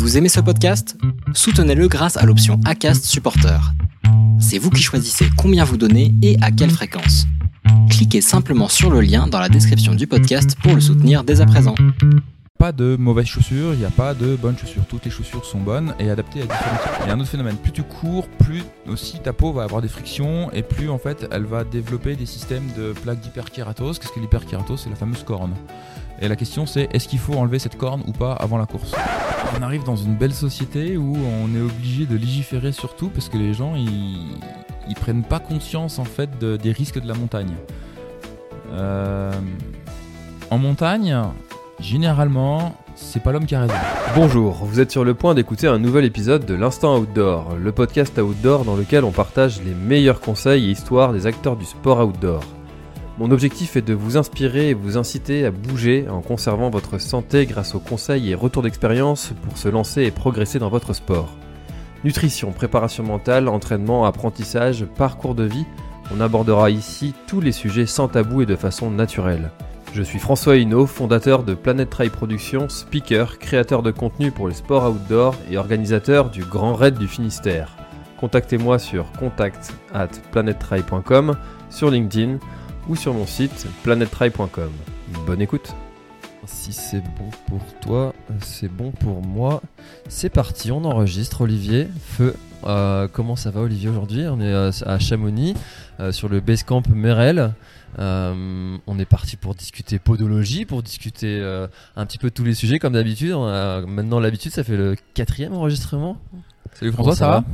Vous aimez ce podcast? Soutenez-le grâce à l'option ACAST Supporter. C'est vous qui choisissez combien vous donnez et à quelle fréquence. Cliquez simplement sur le lien dans la description du podcast pour le soutenir dès à présent. Pas de mauvaises chaussures, il n'y a pas de bonnes chaussures. Toutes les chaussures sont bonnes et adaptées à différents types. Il y a un autre phénomène, plus tu cours, plus aussi ta peau va avoir des frictions et plus en fait elle va développer des systèmes de plaques d'hyperkératose. Qu'est-ce que l'hyperkératose C'est la fameuse corne. Et la question c'est est-ce qu'il faut enlever cette corne ou pas avant la course? On arrive dans une belle société où on est obligé de légiférer sur tout parce que les gens ils, prennent pas conscience en fait de- des risques de la montagne. Euh, en montagne, généralement, c'est pas l'homme qui a raison. Bonjour, vous êtes sur le point d'écouter un nouvel épisode de l'Instant Outdoor, le podcast outdoor dans lequel on partage les meilleurs conseils et histoires des acteurs du sport outdoor. Mon objectif est de vous inspirer et vous inciter à bouger en conservant votre santé grâce aux conseils et retours d'expérience pour se lancer et progresser dans votre sport. Nutrition, préparation mentale, entraînement, apprentissage, parcours de vie, on abordera ici tous les sujets sans tabou et de façon naturelle. Je suis François Hinault, fondateur de Planet Trail Productions, speaker, créateur de contenu pour les sports outdoor et organisateur du Grand Raid du Finistère. Contactez-moi sur contact at sur LinkedIn ou sur mon site planettrail.com. Bonne écoute Si c'est bon pour toi, c'est bon pour moi. C'est parti, on enregistre. Olivier, feu. Euh, comment ça va Olivier aujourd'hui? On est euh, à Chamonix, euh, sur le Basecamp Merel. Euh, on est parti pour discuter podologie, pour discuter euh, un petit peu de tous les sujets comme d'habitude. Maintenant l'habitude, ça fait le quatrième enregistrement. Salut François, ça, va,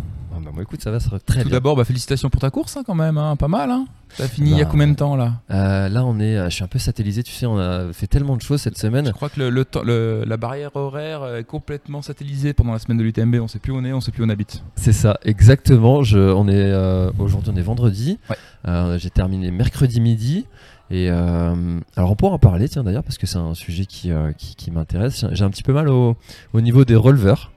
Ah bah, écoute, ça va, ça va très Tout d'abord, bah, félicitations pour ta course hein, quand même, hein, pas mal. Hein. T'as fini il y a Bah, combien de temps là Euh, là, on est, euh, je suis un peu satellisé, tu sais, on a fait tellement de choses cette semaine. Je crois que le, le temps- le- la barrière horaire est complètement satellisée pendant la semaine de l'UTMB. On sait plus où on est, on sait plus où on habite. C'est ça, exactement. Je, on est euh, aujourd'hui, on est vendredi. Ouais. Euh, J'ai terminé mercredi midi. Et euh, alors on pourra en parler, tiens d'ailleurs, parce que c'est un sujet qui, euh, qui, qui m'intéresse. J'ai- J'ai un petit peu mal au, au niveau des releveurs.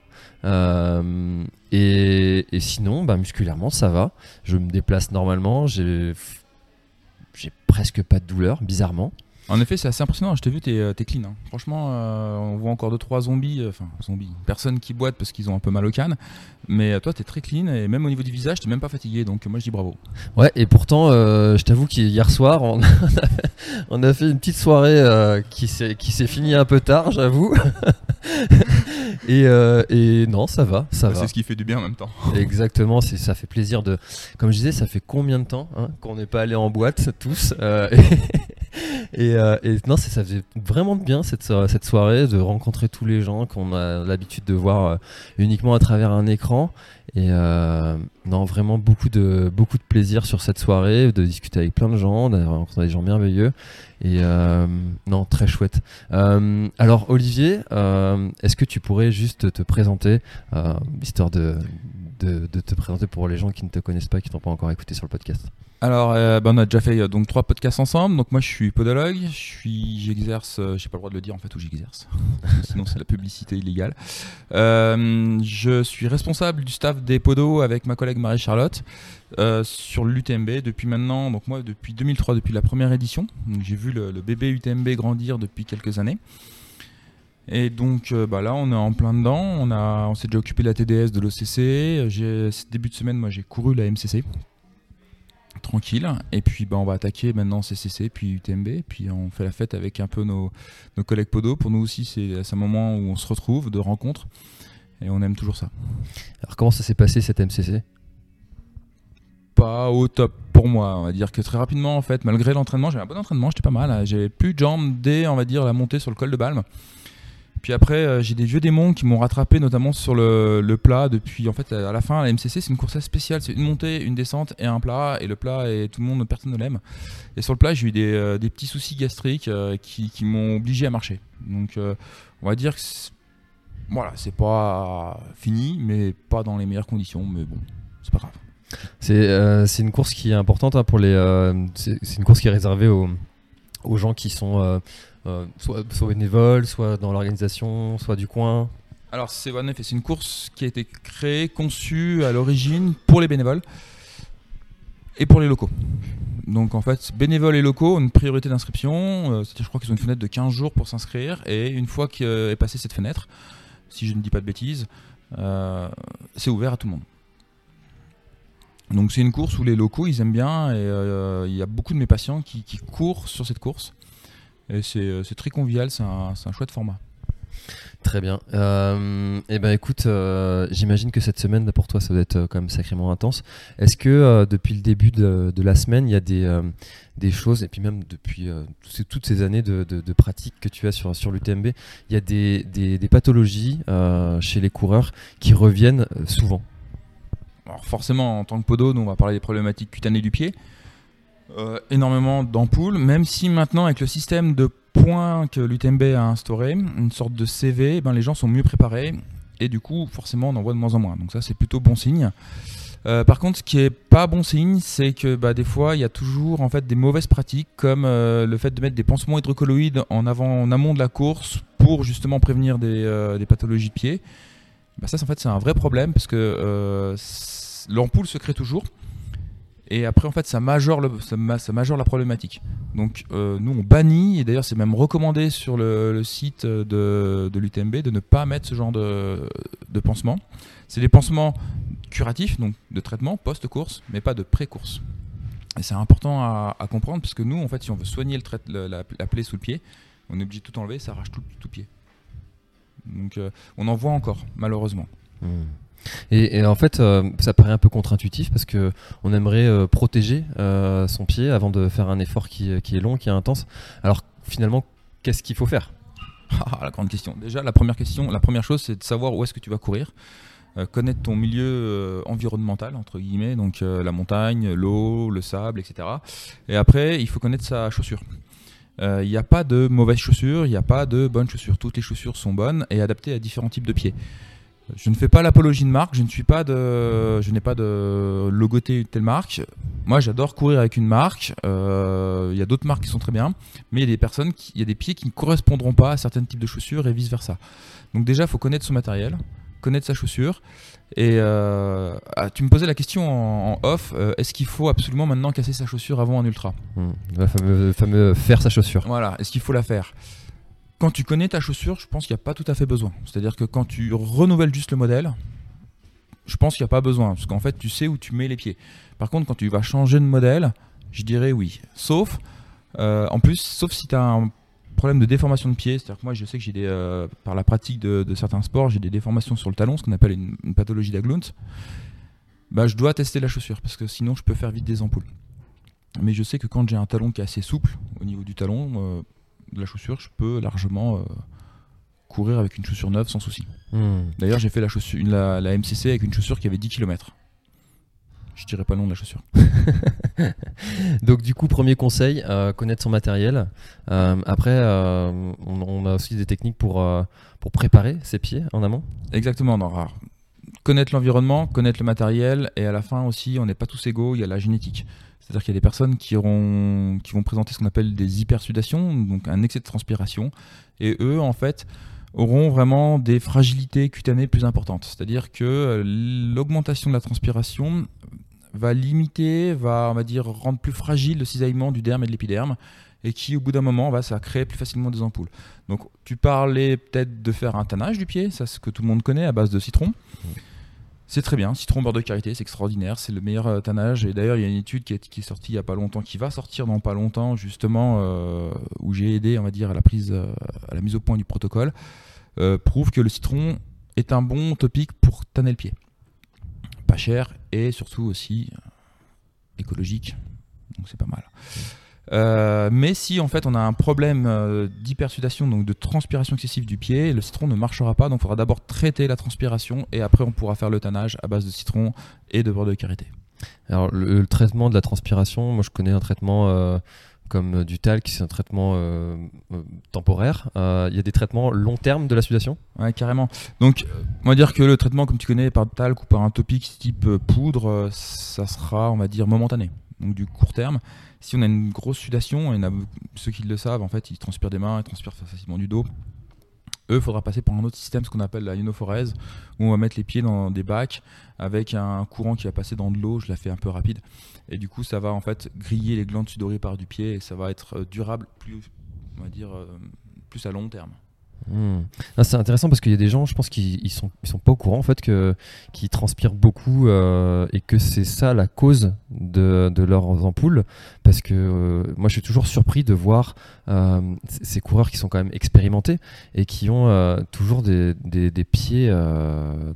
Euh, et, sinon, bah, musculairement, ça va. Je me déplace normalement. J'ai j'ai presque pas de douleur, bizarrement. En effet, c'est assez impressionnant. Je t'ai vu, t'es euh, clean. hein. Franchement, euh, on voit encore deux trois zombies, euh, enfin zombies, personnes qui boitent parce qu'ils ont un peu mal au canne. Mais euh, toi, t'es très clean et même au niveau du visage, t'es même pas fatigué. Donc moi, je dis bravo. Ouais, et pourtant, euh, je t'avoue qu'hier soir, on a, on a fait une petite soirée euh, qui s'est finie un peu tard, j'avoue. et, euh, et non, ça va, ça Bah, va. c'est ce qui fait du bien en même temps. Exactement, c'est ça fait plaisir de. Comme je disais, ça fait combien de temps hein, qu'on n'est pas allé en boîte tous euh, et, euh, et non, ça faisait vraiment bien cette, so- cette soirée de rencontrer tous les gens qu'on a l'habitude de voir euh, uniquement à travers un écran. Et euh, non, vraiment beaucoup de beaucoup de plaisir sur cette soirée, de discuter avec plein de gens, d'avoir rencontré des gens merveilleux. Et euh, non, très chouette. Euh, alors Olivier, euh, est-ce que tu pourrais juste te présenter, euh, histoire de, de, te présenter pour les gens qui ne te connaissent pas, qui t'ont pas encore écouté sur le podcast Alors, euh, bah, on a déjà fait euh, donc trois podcasts ensemble. Donc moi, je suis podologue. Je suis, j'exerce. euh, j'ai pas le droit de le dire en fait où j'exerce. Sinon, c'est la publicité illégale. Euh, je suis responsable du staff des podos avec ma collègue Marie Charlotte euh, sur l'UTMB depuis maintenant. Donc moi, depuis 2003, depuis la première édition. Donc, j'ai vu le bébé UTMB grandir depuis quelques années. Et donc euh, bah là, on est en plein dedans. On a, on s'est déjà occupé de la TDS, de l'OCC. Ce début de semaine, moi, j'ai couru la MCC tranquille. Et puis bah, on va attaquer maintenant CCC, puis UTMB. Puis on fait la fête avec un peu nos, nos collègues podo. Pour nous aussi, c'est c'est un moment où on se retrouve, de rencontre. Et on aime toujours ça. Alors comment ça s'est passé cette MCC Pas au top pour moi. On va dire que très rapidement, en fait, malgré l'entraînement, j'avais un bon entraînement, j'étais pas mal. J'avais plus de jambes dès, on va dire, la montée sur le col de Balme. Puis après, euh, j'ai des vieux démons qui m'ont rattrapé, notamment sur le, le plat. Depuis, en fait, à la fin, la MCC, c'est une course spéciale. C'est une montée, une descente et un plat. Et le plat, et tout le monde, personne ne l'aime. Et sur le plat, j'ai eu des, euh, des petits soucis gastriques euh, qui, qui m'ont obligé à marcher. Donc, on va dire que voilà, c'est pas fini, mais pas dans les meilleures conditions. Mais bon, c'est pas grave. C'est euh, une course qui est importante hein, pour les. c'est une course qui est réservée aux, aux gens qui sont soit, soit bénévoles, soit dans l'organisation, soit du coin. Alors, c'est c'est une course qui a été créée, conçue à l'origine pour les bénévoles et pour les locaux. Donc, en fait, bénévoles et locaux ont une priorité d'inscription. Euh, c'est-à-dire, je crois qu'ils ont une fenêtre de 15 jours pour s'inscrire. Et une fois qu'est passée cette fenêtre, si je ne dis pas de bêtises. Euh, c'est ouvert à tout le monde. Donc c'est une course où les locaux ils aiment bien et euh, il y a beaucoup de mes patients qui courent sur cette course. Et c'est euh, c'est très convivial, c'est un, un chouette format. Très bien. Euh, eh ben écoute, euh, j'imagine que cette semaine pour toi ça doit être quand même sacrément intense. Est-ce que euh, depuis le début de, de la semaine, il y a des, des choses, et puis même depuis toutes ces années de, de- de pratique que tu as sur, sur l'UTMB, il y a des, des- des pathologies chez les coureurs qui reviennent souvent? Alors forcément, en tant que podo, nous on va parler des problématiques cutanées du pied. Euh, énormément d'ampoules, même si maintenant avec le système de points que l'UTMB a instauré, une sorte de CV, eh ben, les gens sont mieux préparés et du coup forcément on en voit de moins en moins. Donc ça c'est plutôt bon signe. Euh, par contre, ce qui est pas bon signe, c'est que bah, des fois il y a toujours en fait des mauvaises pratiques comme euh, le fait de mettre des pansements hydrocolloïdes en avant, en amont de la course pour justement prévenir des, pathologies de pied. Bah, ça, en fait, c'est un vrai problème parce que l'ampoule se crée toujours. Et après, en fait, ça majore, le, ça, ma- ça majore la problématique. Donc, euh, nous, on bannit, et d'ailleurs, c'est même recommandé sur le, site de, l'UTMB de ne pas mettre ce genre de, de pansement. C'est des pansements curatifs, donc de traitement post-course, mais pas de pré-course. Et c'est important à, comprendre parce que nous, en fait, si on veut soigner la, la plaie sous le pied, on est obligé de tout enlever, ça arrache tout, tout pied. Donc, euh, on en voit encore, malheureusement. Et, et en fait, euh, ça paraît un peu contre-intuitif parce que on aimerait euh, protéger euh, son pied avant de faire un effort qui, est long, qui est intense. Alors finalement, qu'est-ce qu'il faut faire? Ah, la grande question. Déjà, la première question, la première chose, c'est de savoir où est-ce que tu vas courir. Connaître ton milieu environnemental, entre guillemets, donc la montagne, l'eau, le sable, etc. Et après, il faut connaître sa chaussure. Il n'y a pas de mauvaises chaussures, il n'y a pas de bonnes chaussures. Toutes les chaussures sont bonnes et adaptées à différents types de pieds. Je ne fais pas l'apologie de marque, je ne suis pas de, je n'ai pas de logoté telle marque. Moi, j'adore courir avec une marque. Euh, Il y a d'autres marques qui sont très bien, mais il y a des personnes, il y a des pieds qui ne correspondront pas à certains types de chaussures et vice versa. Donc déjà, il faut connaître son matériel, connaître sa chaussure. Et euh, ah, tu me posais la question en, en off, euh, est-ce qu'il faut absolument maintenant casser sa chaussure avant un ultra? Hmm, Le fameux, fameux faire sa chaussure. Voilà, est-ce qu'il faut la faire? Quand tu connais ta chaussure, je pense qu'il n'y a pas tout à fait besoin. C'est-à-dire que quand tu renouvelles juste le modèle, je pense qu'il n'y a pas besoin, parce qu'en fait, tu sais où tu mets les pieds. Par contre, quand tu vas changer de modèle, je dirais oui. Sauf, euh, en plus, sauf si tu as un problème de déformation de pied, c'est-à-dire que moi, je sais que j'ai des, euh, par la pratique de, certains sports, j'ai des déformations sur le talon, ce qu'on appelle une, pathologie d'Aglunt. Bah, je dois tester la chaussure, parce que sinon, je peux faire vite des ampoules. Mais je sais que quand j'ai un talon qui est assez souple au niveau du talon, euh, de la chaussure, je peux largement euh, courir avec une chaussure neuve sans souci. Hmm. D'ailleurs, j'ai fait la, chaussure, une- la, la MCC avec une chaussure qui avait 10 km. Je dirais pas le nom de la chaussure. Donc du coup, premier conseil, euh, connaître son matériel. Euh, après, euh, on, on a aussi des techniques pour, pour préparer ses pieds en amont. Exactement, non, rare. Connaître l'environnement, connaître le matériel, et à la fin aussi, on n'est pas tous égaux, il y a la génétique. C'est-à-dire qu'il y a des personnes qui, vont présenter ce qu'on appelle des hypersudations, donc un excès de transpiration, et eux, en fait, auront vraiment des fragilités cutanées plus importantes. C'est-à-dire que l'augmentation de la transpiration va limiter, va, on va dire, rendre plus fragile le cisaillement du derme et de l'épiderme, et qui, au bout d'un moment, va, ça créer plus facilement des ampoules. Donc, tu parlais peut-être de faire un tannage du pied, ça c'est ce que tout le monde connaît à base de citron. C'est très bien, citron beurre de karité, c'est extraordinaire, c'est le meilleur euh, tannage. Et d'ailleurs, il y a une étude qui est, sortie il y a pas longtemps, qui va sortir dans pas longtemps, justement, euh, où j'ai aidé, on va à la prise, euh, à la mise au point du protocole, prouve que le citron est un bon topique pour tanner le pied. Pas cher et surtout aussi écologique, donc c'est pas mal. Euh, mais si en fait on a un problème euh, d'hypersudation, donc de transpiration excessive du pied, le citron ne marchera pas. Donc il faudra d'abord traiter la transpiration et après on pourra faire le tannage à base de citron et de beurre de karité. Alors le, le traitement de la transpiration, moi je connais un traitement euh, comme du talc, c'est un traitement temporaire. Il y a des traitements long terme de la sudation? Ouais, carrément. Donc, on va dire que le traitement, comme tu connais, par talc ou par un topique type poudre, ça sera, on va dire, momentané. Donc, du court terme. Si on a une grosse sudation, et ceux qui le savent, en fait, ils transpirent des mains, ils transpirent facilement du dos. Eux, il faudra passer par un autre système, ce qu'on appelle la ionophorèse, où on va mettre les pieds dans des bacs avec un courant qui va passer dans de l'eau. Je la fais un peu rapide. Et du coup, ça va en fait griller les glandes sudoripares du pied et ça va être euh, durable plus, on va dire, euh, plus à long terme. Hmm. Ah, c'est intéressant parce qu'il y a des gens, je pense, qui ils sont, pas au courant en fait qui transpirent beaucoup euh, et que c'est ça la cause de, leurs ampoules. Parce que euh, moi, je suis toujours surpris de voir euh, ces coureurs qui sont quand même expérimentés et qui ont toujours des, des, pieds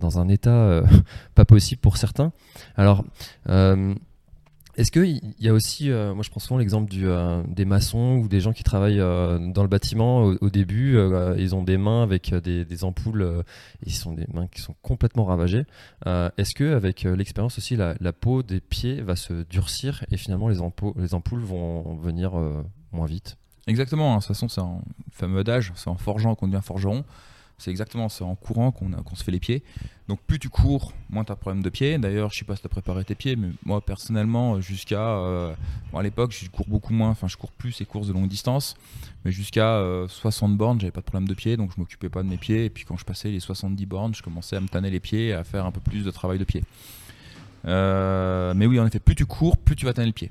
dans un état pas possible pour certains. Alors. Est-ce qu'il y a aussi, euh, moi je prends souvent l'exemple euh, des maçons ou des gens qui travaillent euh, dans le bâtiment au, début, ils ont des mains avec des, ampoules, ils sont des mains qui sont complètement ravagées. Est-ce que avec l'expérience aussi, la, peau des pieds va se durcir et finalement les, ampoules, les ampoules vont venir moins vite? Exactement, hein, de toute façon, c'est un fameux adage, c'est en forgeant qu'on devient forgeron. C'est exactement, c'est en courant qu'on se fait les pieds. Donc plus tu cours, moins tu as problème de pieds. D'ailleurs, je sais pas si tu as préparé tes pieds, mais moi personnellement, jusqu'à... euh, à l'époque, je cours beaucoup moins, enfin je cours plus ces courses de longue distance, mais jusqu'à euh, 60 bornes, j'avais pas de problème de pieds, donc je m'occupais pas de mes pieds. Et puis quand je passais les 70 bornes, je commençais à me tanner les pieds, et à faire un peu plus de travail de pied. Euh, mais oui, en effet, plus tu cours, plus tu vas tanner le pied.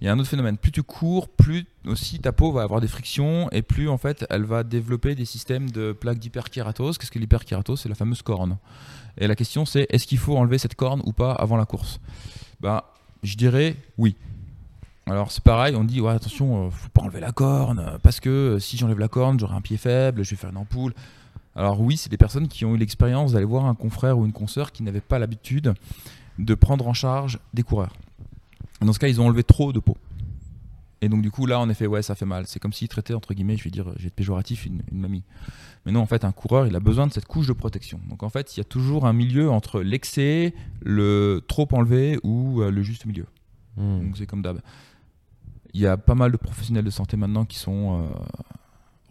Il y a un autre phénomène, plus tu cours, plus aussi ta peau va avoir des frictions et plus en fait elle va développer des systèmes de plaques d'hyperkératose. Qu'est-ce que l'hyperkératose? C'est la fameuse corne. Et la question c'est est-ce qu'il faut enlever cette corne ou pas avant la course? Bah, je dirais oui. Alors c'est pareil, on dit ouais, attention, euh, faut pas enlever la corne parce que euh, si j'enlève la corne, j'aurai un pied faible, je vais faire une ampoule. Alors oui, c'est des personnes qui ont eu l'expérience d'aller voir un confrère ou une consoeur qui n'avait pas l'habitude de prendre en charge des coureurs. Dans ce cas, ils ont enlevé trop de peau. Et donc du coup là en effet ouais ça fait mal. C'est comme s'ils traitaient entre guillemets, je vais dire, je vais être péjoratif, une, une mamie. Mais non en fait un coureur il a besoin de cette couche de protection. Donc en fait il y a toujours un milieu entre l'excès, le trop enlevé ou euh, le juste milieu. Hmm. Donc c'est comme d'hab. Il y a pas mal de professionnels de santé maintenant qui sont euh,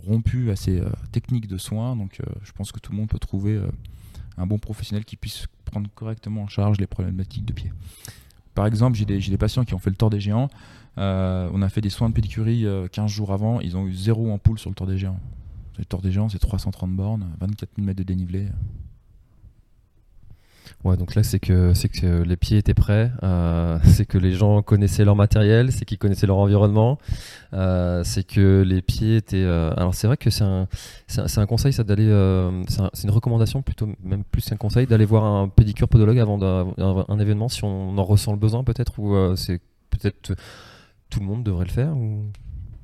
rompus à ces euh, techniques de soins. Donc euh, je pense que tout le monde peut trouver euh, un bon professionnel qui puisse prendre correctement en charge les problématiques de pied. Par exemple, j'ai des, patients qui ont fait le tort des géants. Euh, on a fait des soins de pédicurie euh, 15 jours avant. Ils ont eu zéro ampoule sur le tort des géants. Le tort des géants, c'est 330 bornes, 24 000 mètres de dénivelé. Donc là, c'est que, c'est que les pieds étaient prêts, euh, c'est que les gens connaissaient leur matériel, c'est qu'ils connaissaient leur environnement, euh, c'est que les pieds étaient. euh, Alors, c'est vrai que c'est un, un, conseil, ça, d'aller. c'est un- c'est une recommandation, plutôt, même plus qu'un conseil, d'aller voir un pédicure podologue avant un, un événement, si on en ressent le besoin, peut-être, ou c'est peut-être. Tout le monde devrait le faire ou...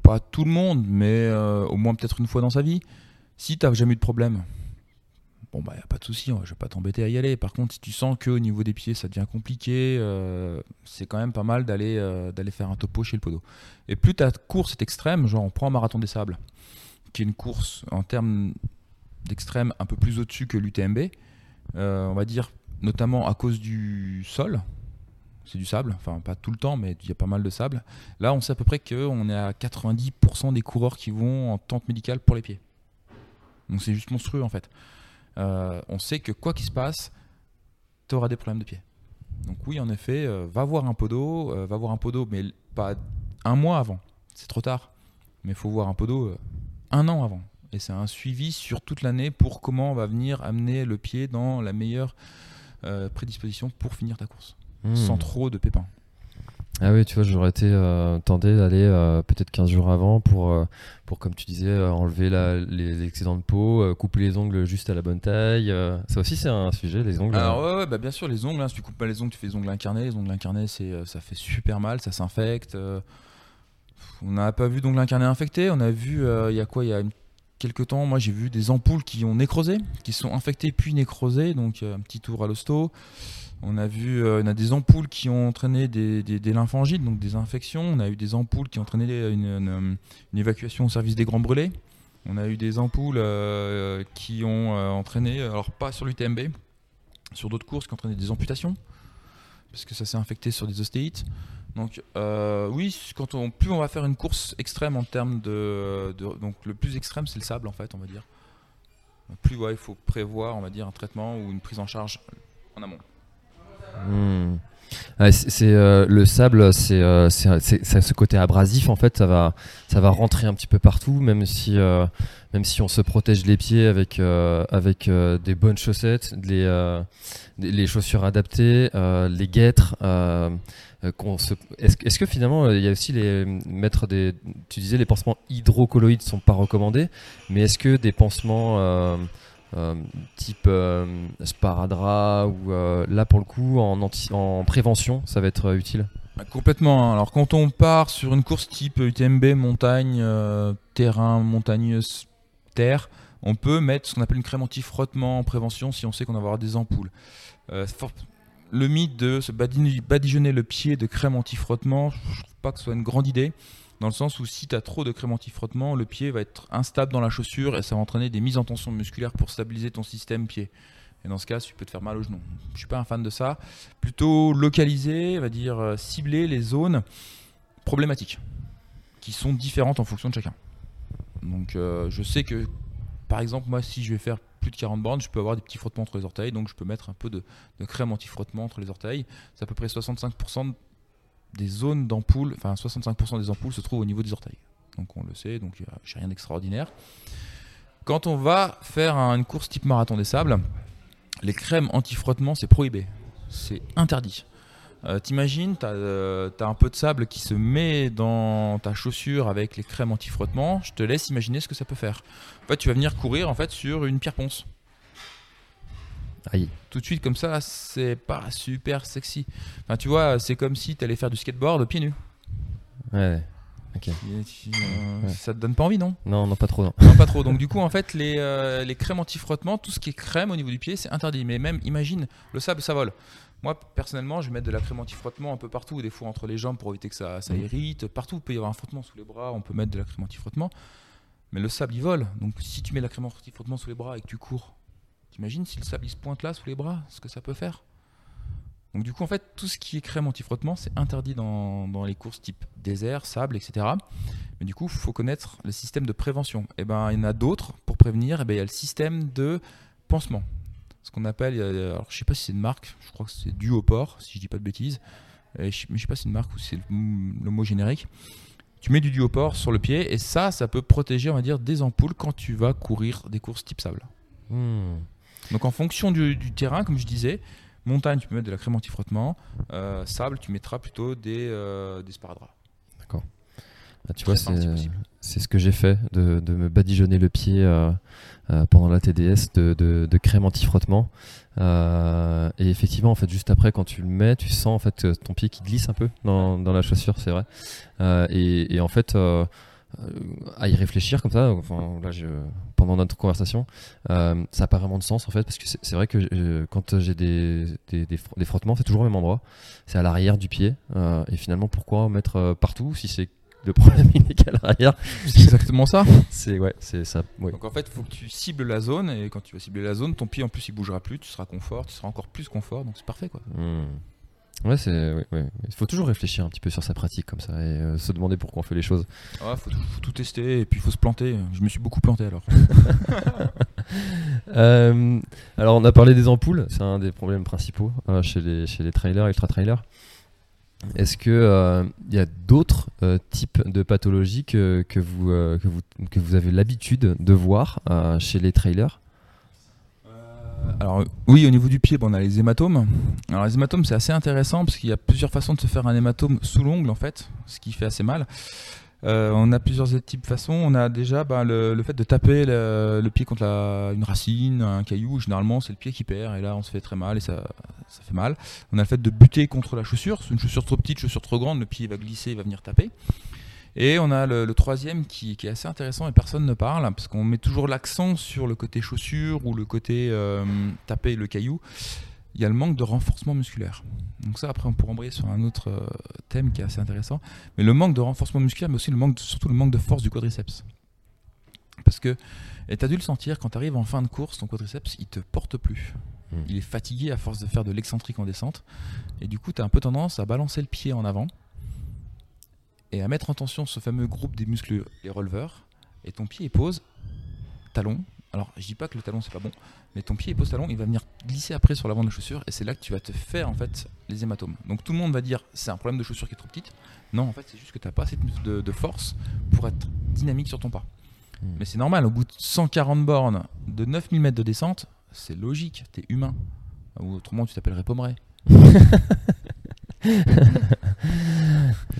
Pas tout le monde, mais au moins peut-être une fois dans sa vie. Si tu jamais eu de problème, bon bah y a pas de souci, hein, je vais pas t'embêter à y aller. Par contre, si tu sens que au niveau des pieds ça devient compliqué, euh, c'est quand même pas mal d'aller euh, d'aller faire un topo chez le podo. Et plus ta course est extrême, genre on prend un marathon des sables, qui est une course en termes d'extrême un peu plus au-dessus que l'UTMB, euh, on va dire notamment à cause du sol. C'est du sable, enfin pas tout le temps, mais il y a pas mal de sable. Là, on sait à peu près qu'on est à 90% des coureurs qui vont en tente médicale pour les pieds. Donc c'est juste monstrueux en fait. Euh, on sait que quoi qu'il se passe, tu auras des problèmes de pieds. Donc oui, en effet, euh, va voir un podo, euh, va voir un podo, mais pas un mois avant. C'est trop tard. Mais il faut voir un podo euh, un an avant. Et c'est un suivi sur toute l'année pour comment on va venir amener le pied dans la meilleure prédisposition pour finir ta course. Hmm. Sans trop de pépins. Ah oui, tu vois, j'aurais été euh, tenté d'aller euh, peut-être 15 jours avant pour, euh, pour comme tu disais, enlever la- les excédents de peau, couper les ongles juste à la bonne taille. ça aussi, c'est un sujet, les ongles. Alors ouais, ouais, bah bien sûr les ongles, hein, si tu coupes pas les ongles, tu fais les ongles incarnés. Les ongles incarnés, c'est, ça fait super mal, ça s'infecte. on n'a pas vu d'ongles incarnés infectés. On a vu, il y a quoi, il y a une- quelques temps, moi j'ai vu des ampoules qui ont nécrosé, qui sont infectées puis nécrosées, donc un petit tour à l'hosto. On a vu, euh, on a des ampoules qui ont entraîné des, des, lymphangites, donc des infections. On a eu des ampoules qui ont entraîné une, évacuation au service des grands brûlés. On a eu des ampoules euh, qui ont euh, entraîné, alors pas sur l'UTMB, sur d'autres courses qui ont des amputations, parce que ça s'est infecté sur des ostéites. Donc oui, quand on, plus on va faire une course extrême en termes de, donc le plus extrême c'est le sable en fait, on va dire. Plus il faut prévoir, on va dire, un traitement ou une prise en charge en amont. Hmm. C'est euh, le sable, c'est euh, c'est- ce côté abrasif en fait, ça va ça va rentrer un petit peu partout, même si euh, même si on se protège les pieds avec avec des bonnes chaussettes, les les chaussures adaptées, les guêtres. Est-ce que- finalement il y a aussi les mettre des tu disais les pansements hydrocolloïdes sont pas recommandés, mais est-ce que des pansements type euh, sparadrap ou euh, là pour le coup en, anti- en prévention ça va être euh, utile Ah, Complètement. hein. Alors quand on part sur une course type UTMB, montagne, euh, terrain, montagneuse, terre, on peut mettre ce qu'on appelle une crème anti-frottement en prévention si on sait qu'on va avoir des ampoules. Euh, Le mythe de se badi- badigeonner le pied de crème anti-frottement, je trouve pas que ce soit une grande idée. Dans le sens où si tu as trop de crème anti-frottement, le pied va être instable dans la chaussure et ça va entraîner des mises en tension musculaire pour stabiliser ton système pied. Et dans ce cas, tu peux te faire mal au genou. Je suis pas un fan de ça plutôt localiser, on va dire euh, cibler les zones problématiques qui sont différentes en fonction de chacun. Donc euh, je sais que par exemple moi si je vais faire plus de 40 bornes, je peux avoir des petits frottements entre les orteils, donc je peux mettre un peu de, de crème anti-frottement entre les orteils. C'est à peu près 65% des zones d'ampoule, enfin 65% des ampoules se trouvent au niveau des orteils. Donc on le sait, donc j'ai rien d'extraordinaire. Quand on va faire un- une course type marathon des sables, les crèmes anti-frottement c'est prohibé c'est interdit. Euh, T'imagines, t'as euh, un peu de sable qui se met dans ta chaussure avec les crèmes anti-frottement. Je te laisse imaginer ce que ça peut faire. En fait, tu vas venir courir en fait sur une pierre ponce. Aïe. Tout de suite comme ça, c'est pas super sexy. Enfin, tu vois, c'est comme si tu allais faire du skateboard pieds nus. Ouais. Ok. Et tu- euh, Ouais. Ça te donne pas envie, non? Non, non, pas trop. Non. Non, pas trop. Donc du coup, en fait, les, euh, les crèmes anti-frottement, tout ce qui est crème au niveau du pied, c'est interdit. Mais même, imagine, le sable, ça vole. Moi, personnellement, je vais mettre de la crème anti-frottement un peu partout, des fois entre les jambes pour éviter que ça, ça Mhm. irrite. Partout, il peut y avoir un frottement sous les bras, on peut mettre de la crème anti-frottement. Mais le sable, il vole. Donc si tu mets de la crème anti-frottement sous les bras et que tu cours, t'imagines si le sable, se pointe là sous les bras, ce que ça peut faire? Donc du coup, en fait, tout ce qui est crème anti-frottement, c'est interdit dans, dans les courses type désert, sable, etc. Mais du coup, il faut connaître le système de prévention. Et ben, il y en a d'autres pour prévenir. Et ben, il y a le système de pansement. Ce qu'on appelle, a- alors je sais pas si c'est une marque, je crois que c'est Duoport, si je dis pas de bêtises. Je, mais je sais pas si c'est une marque ou c'est le, le mot générique. Tu mets du Duoport sur le pied et ça, ça peut protéger, on va dire, des ampoules quand tu vas courir des courses type sable. Hmm. Donc en fonction du, du terrain, comme je disais, montagne, tu peux mettre de la crème anti-frottement. euh, sable, tu mettras plutôt des, euh, des sparadraps. Ah, tu vois, Très c'est ce que j'ai fait, de, de me badigeonner le pied euh, euh, pendant la TDS de, de, de crème anti-frottement. Euh, et effectivement, en fait, juste après, quand tu le mets, tu sens en fait ton pied qui glisse un peu dans, dans la chaussure, c'est vrai. Et, et en fait, à y réfléchir comme ça, enfin, là, je, pendant notre conversation, euh, ça n'a pas vraiment de sens en fait, parce que c'est vrai que euh, quand j'ai des, des, des, fr- des frottements, c'est toujours au même endroit, c'est à l'arrière du pied. euh, et finalement, pourquoi mettre euh, partout si c'est le problème il est qu'à l'arrière? C'est exactement ça. C'est ouais, c'est ça. ouais. Donc en fait, il faut que tu cibles la zone et quand tu vas cibler la zone, ton pied en plus il bougera plus, tu seras confort, tu seras encore plus confort, donc c'est parfait quoi. Hmm. Ouais, c'est ouais, ouais. Il faut toujours réfléchir un petit peu sur sa pratique comme ça et euh, se demander pourquoi on fait les choses. Ah, faut, tout- faut tout tester et puis il faut se planter. Je me suis beaucoup planté alors. Euh, alors, on a parlé des ampoules, c'est un des problèmes principaux euh, chez les chez les trailers, ultra trailers. Est-ce que il y a d'autres types de pathologies que, que vous que vous que vous avez l'habitude de voir chez les trailers? Alors oui, au niveau du pied, bon, on a les hématomes. Alors les hématomes, c'est assez intéressant parce qu'il y a plusieurs façons de se faire un hématome sous l'ongle en fait, ce qui fait assez mal. Euh, on a plusieurs types de façons. On a déjà bah, le, fait de taper le, pied contre une racine, un caillou. Généralement, c'est le pied qui perd et là, on se fait très mal et ça, ça fait mal. On a le fait de buter contre la chaussure. Une chaussure trop petite, chaussure trop grande, le pied va glisser, il va venir taper. Et on a le, le troisième qui, qui est assez intéressant et personne ne parle parce qu'on met toujours l'accent sur le côté chaussure ou le côté euh, taper le caillou. Il y a le manque de renforcement musculaire. Donc ça, après, on pourra embrayer sur un autre euh, thème qui est assez intéressant. Mais le manque de renforcement musculaire, mais aussi le manque de- surtout le manque de force du quadriceps. Parce que, et tu as dû le sentir, quand tu arrives en fin de course, ton quadriceps, il te porte plus. Mm. Il est fatigué à force de faire de l'excentrique en descente. Et du coup, tu as un peu tendance à balancer le pied en avant et à mettre en tension ce fameux groupe des muscles, les releveurs. Et ton pied, pose, talon, Alors, je dis pas que le talon c'est pas bon, mais ton pied pose talon, il va venir glisser après sur l'avant de la chaussure et c'est là que tu vas te faire en fait les hématomes. Donc tout le monde va dire c'est un problème de chaussure qui est trop petite. Non, en fait, c'est juste que tu n'as pas assez de, de force pour être dynamique sur ton pas. Hmm. Mais c'est normal, au bout de 140 bornes de 9000 mètres de descente, c'est logique, t'es humain. Ou autrement, tu t'appellerais Pomeray.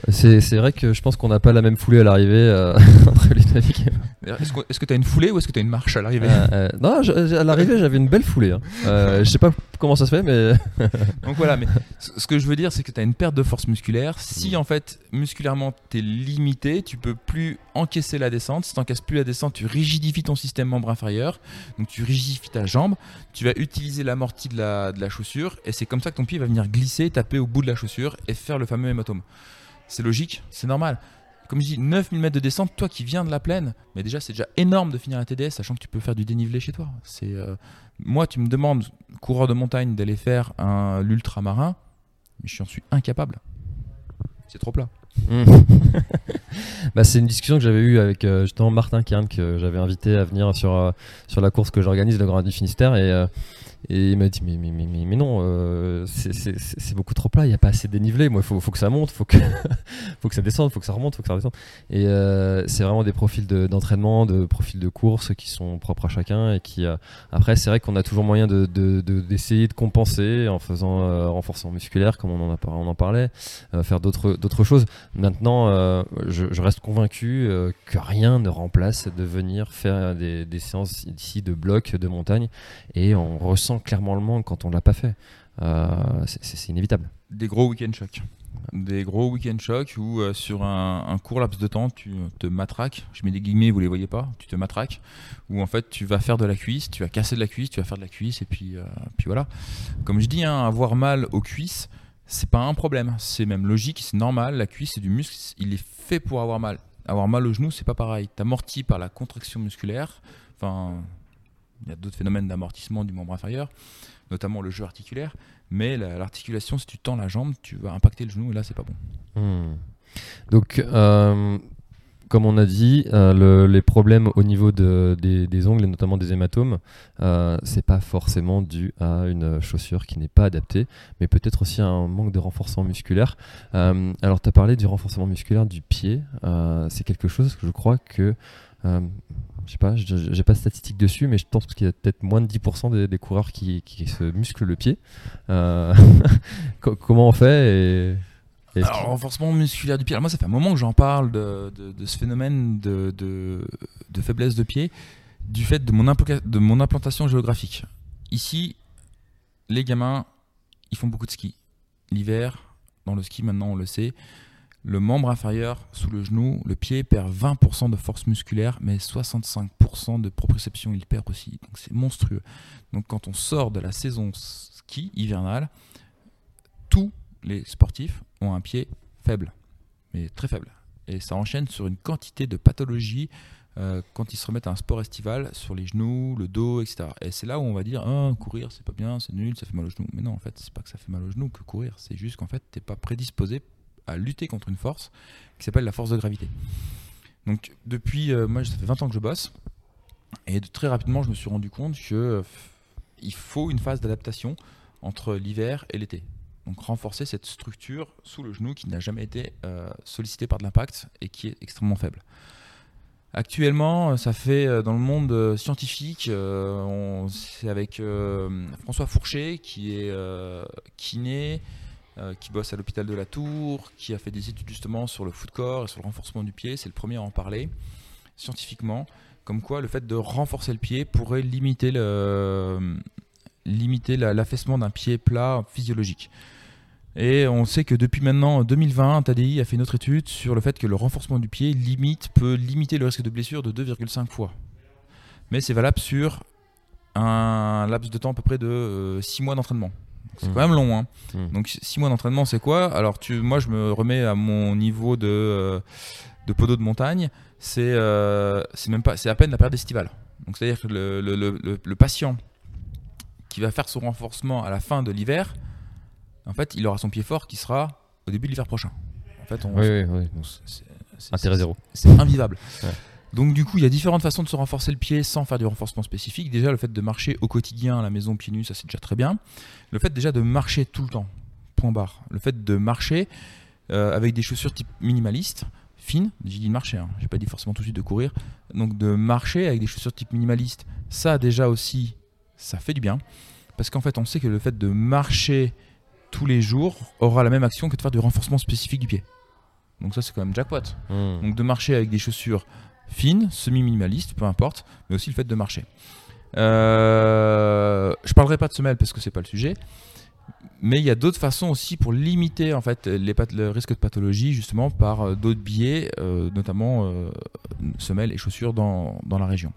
C'est vrai que je pense qu'on n'a pas la même foulée à l'arrivée euh, entre Ludovic et moi. Est-ce que tu as une foulée ou est-ce que tu as une marche à l'arrivée Euh, euh, non, à l'arrivée, j'avais une belle foulée. hein. Je sais pas comment ça se fait, mais Donc voilà, mais ce ce que je veux dire, c'est que tu as une perte de force musculaire. Si en fait, musculairement, tu es limité, tu peux plus encaisser la descente. Si tu n'encaisses plus la descente, tu rigidifies ton système membre inférieur. Donc tu rigidifies ta jambe. Tu vas utiliser l'amorti de la, de la chaussure. Et c'est comme ça que ton pied va venir glisser, taper au bout de la chaussure et faire le fameux hématome. C'est logique, c'est normal. Comme je dis, 9000 mètres de descente, toi qui viens de la plaine, mais déjà c'est déjà énorme de finir un TDS, sachant que tu peux faire du dénivelé chez toi. C'est euh, moi, tu me demandes, coureur de montagne, d'aller faire l'ultramarin, mais je suis incapable. C'est trop plat. bah, c'est une discussion que j'avais eue avec euh, justement Martin Kern, que j'avais invité à venir sur, euh, sur la course que j'organise, le Grand du Finistère. Et, et il m'a dit Mais, mais, mais, mais, non, euh, c'est- beaucoup trop plat, il n'y a pas assez dénivelé. Moi, il faut, faut que ça monte, faut que, faut que ça descende, il faut que ça remonte, il faut que ça redescende. Et euh, c'est vraiment des profils de- d'entraînement, de, profils de course qui sont propres à chacun. Et qui, euh, après, c'est vrai qu'on a toujours moyen d'essayer de, de, de compenser en faisant renforcement musculaire, comme on en, on en parlait, faire d'autres choses. Maintenant, je, je reste convaincu que rien ne remplace de venir faire des, des séances ici de blocs de montagne et on ressent clairement le manque quand on l'a pas fait. Euh, c'est- inévitable. Des gros week-end chocs. Des gros week-end chocs où euh, sur un, un court laps de temps, tu te matraques. Je mets des guillemets, vous les voyez pas. Tu te matraques. Où en fait, tu vas faire de la cuisse, tu vas casser de la cuisse, tu vas faire de la cuisse, et puis, euh, puis voilà. Comme je dis, hein, avoir mal aux cuisses, c'est pas un problème. C'est même logique, c'est normal. La cuisse, c'est du muscle. Il est fait pour avoir mal. Avoir mal au genou, c'est pas pareil. T'amortis par la contraction musculaire. Enfin, il y a d'autres phénomènes d'amortissement du membre inférieur, notamment le jeu articulaire. Mais la- l'articulation, si tu tends la jambe, tu vas impacter le genou et là, c'est pas bon. Hmm. Donc, euh, comme on a dit, euh, le- les problèmes au niveau de- des, ongles et notamment des hématomes, euh, c'est pas forcément dû à une chaussure qui n'est pas adaptée, mais peut-être aussi à un manque de renforcement musculaire. Euh, alors, tu as parlé du renforcement musculaire du pied. C'est quelque chose que je crois que. Je sais pas, j'ai pas de statistiques dessus, mais je pense qu'il y a peut-être moins de 10% des, des coureurs qui, qui se musclent le pied. Euh, co- comment on fait et, et est-ce Alors, renforcement musculaire du pied. Alors, moi, ça fait un moment que j'en parle de, de- de ce phénomène de, faiblesse de pied du fait de mon, implanca- de mon implantation géographique. Ici, les gamins, ils font beaucoup de ski. L'hiver, dans le ski, maintenant, on le sait, le membre inférieur sous le genou, le pied perd 20% de force musculaire, mais 65% de proprioception, il perd aussi. Donc, c'est monstrueux. Donc, quand on sort de la saison ski hivernale, tous les sportifs ont un pied faible, mais très faible. Et ça enchaîne sur une quantité de pathologies euh, quand ils se remettent à un sport estival, sur les genoux, le dos, etc. Et c'est là où on va dire ah, courir, c'est pas bien, c'est nul, ça fait mal aux genoux. Mais non, en fait, c'est pas que ça fait mal aux genoux que courir, c'est juste qu'en fait, t'es pas prédisposé à lutter contre une force qui s'appelle la force de gravité. Donc, depuis, euh, moi, ça fait 20 ans que je bosse, et très rapidement, je me suis rendu compte que euh, il faut une phase d'adaptation entre l'hiver et l'été. Donc renforcer cette structure sous le genou qui n'a jamais été euh, sollicitée par de l'impact et qui est extrêmement faible. Actuellement, euh, ça fait dans le monde scientifique, c'est avec François Fourchet qui est kiné, euh, qui bosse à l'hôpital de la Tour, qui a fait des études justement sur le foot corps et sur le renforcement du pied. C'est le premier à en parler scientifiquement, comme quoi le fait de renforcer le pied pourrait limiter le limiter la- l'affaissement d'un pied plat physiologique. Et on sait que depuis maintenant 2020, TADI a fait une autre étude sur le fait que le renforcement du pied limite, peut limiter le risque de blessure de 2,5 fois. Mais c'est valable sur un laps de temps à peu près de 6 mois d'entraînement. C'est quand même long. Hein. Mhm. Donc 6 mois d'entraînement, c'est quoi? Alors tu, moi, je me remets à mon niveau de, euh, de podo de montagne. C'est euh, même pas, c'est à peine la période estivale. Donc c'est-à-dire que le, le- le- patient qui va faire son renforcement à la fin de l'hiver, en fait, il aura son pied fort qui sera au début de l'hiver prochain. En fait, on, Oui, oui, oui. Intérêt zéro. c'est invivable. Ouais. Donc du coup, il y a différentes façons de se renforcer le pied sans faire du renforcement spécifique. Déjà, le fait de marcher au quotidien à la maison pieds nus, ça c'est déjà très bien. Le fait déjà de marcher tout le temps, point barre. Le fait de marcher euh, avec des chaussures type minimaliste, fines, j'ai dit de marcher, hein, j'ai pas dit forcément tout de suite de courir. Donc de marcher avec des chaussures type minimaliste, ça déjà aussi, ça fait du bien. Parce qu'en fait, on sait que le fait de marcher tous les jours aura la même action que de faire du renforcement spécifique du pied. Donc ça c'est quand même jackpot. Hmm. Donc de marcher avec des chaussures fines, semi-minimalistes, peu importe, mais aussi le fait de marcher. Euh, je parlerai pas de semelles parce que c'est pas le sujet, mais il y a d'autres façons aussi pour limiter en fait les le risque de pathologie justement par euh, d'autres biais, euh, notamment euh, semelles et chaussures dans, dans la région.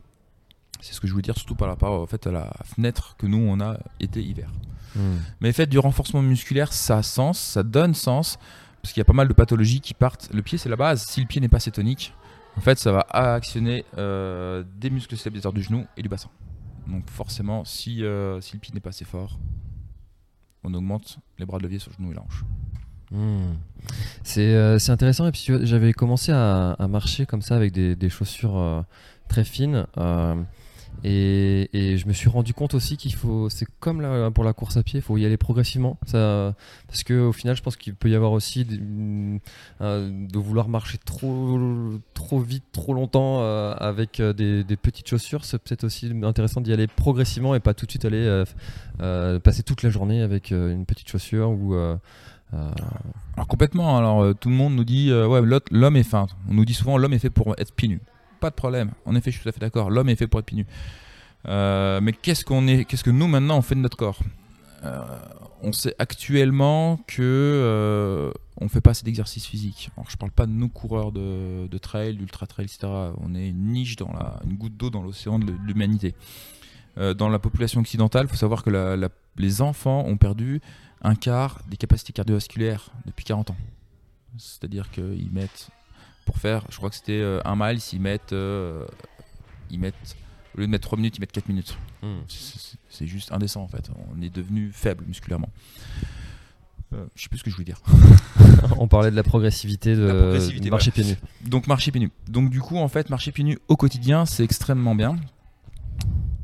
C'est ce que je voulais dire surtout par rapport en fait, à la fenêtre que nous on a été-hiver. Hmm. Mais fait du renforcement musculaire, ça a sens, ça donne sens, parce qu'il y a pas mal de pathologies qui partent. Le pied, c'est la base. Si le pied n'est pas assez tonique, en fait, ça va actionner euh, des muscles stabilisateurs du genou et du bassin. Donc forcément, si, euh, le pied n'est pas assez fort, on augmente les bras de levier sur le genou et la hanche. Hmm. C'est euh, c'est intéressant. Et puis j'avais commencé à, marcher comme ça avec des, chaussures très fines. Et, je me suis rendu compte aussi qu'il faut, c'est comme pour la course à pied, il faut y aller progressivement. Ça, parce que au final, je pense qu'il peut y avoir aussi mm, de vouloir marcher trop, trop vite, trop longtemps euh, avec euh, des, petites chaussures. C'est peut-être aussi intéressant d'y aller progressivement et pas tout de suite aller euh, passer toute la journée avec une petite chaussure Alors complètement, alors tout le monde nous dit, l'homme est fin. On nous dit souvent, l'homme est fait pour être pieds. Pas de problème, en effet, je suis tout à fait d'accord, l'homme est fait pour être pieds nus. Euh, mais qu'est-ce qu'on est, qu'est-ce que nous maintenant on fait de notre corps Euh, On sait actuellement que euh, on fait pas assez d'exercice physique. Alors je parle pas de nous coureurs de, trail, d'ultra trail, etc. On est une niche dans la, une goutte d'eau dans l'océan de l'humanité. Euh, dans la population occidentale, il faut savoir que les enfants ont perdu un quart des capacités cardiovasculaires depuis 40 ans. C'est-à-dire qu'ils mettent, pour faire, je crois que c'était euh, un mile, ils mettent, euh, ils mettent, au lieu de mettre 3 minutes, ils mettent 4 minutes. hmm. C'est- juste indécent en fait. On est devenu faible musculairement. Euh, je sais plus ce que je voulais dire. On parlait de la progressivité de, La progressivité, de marcher pieds nus. Donc marcher pieds nus. Donc du coup en fait marcher pieds nus au quotidien c'est extrêmement bien.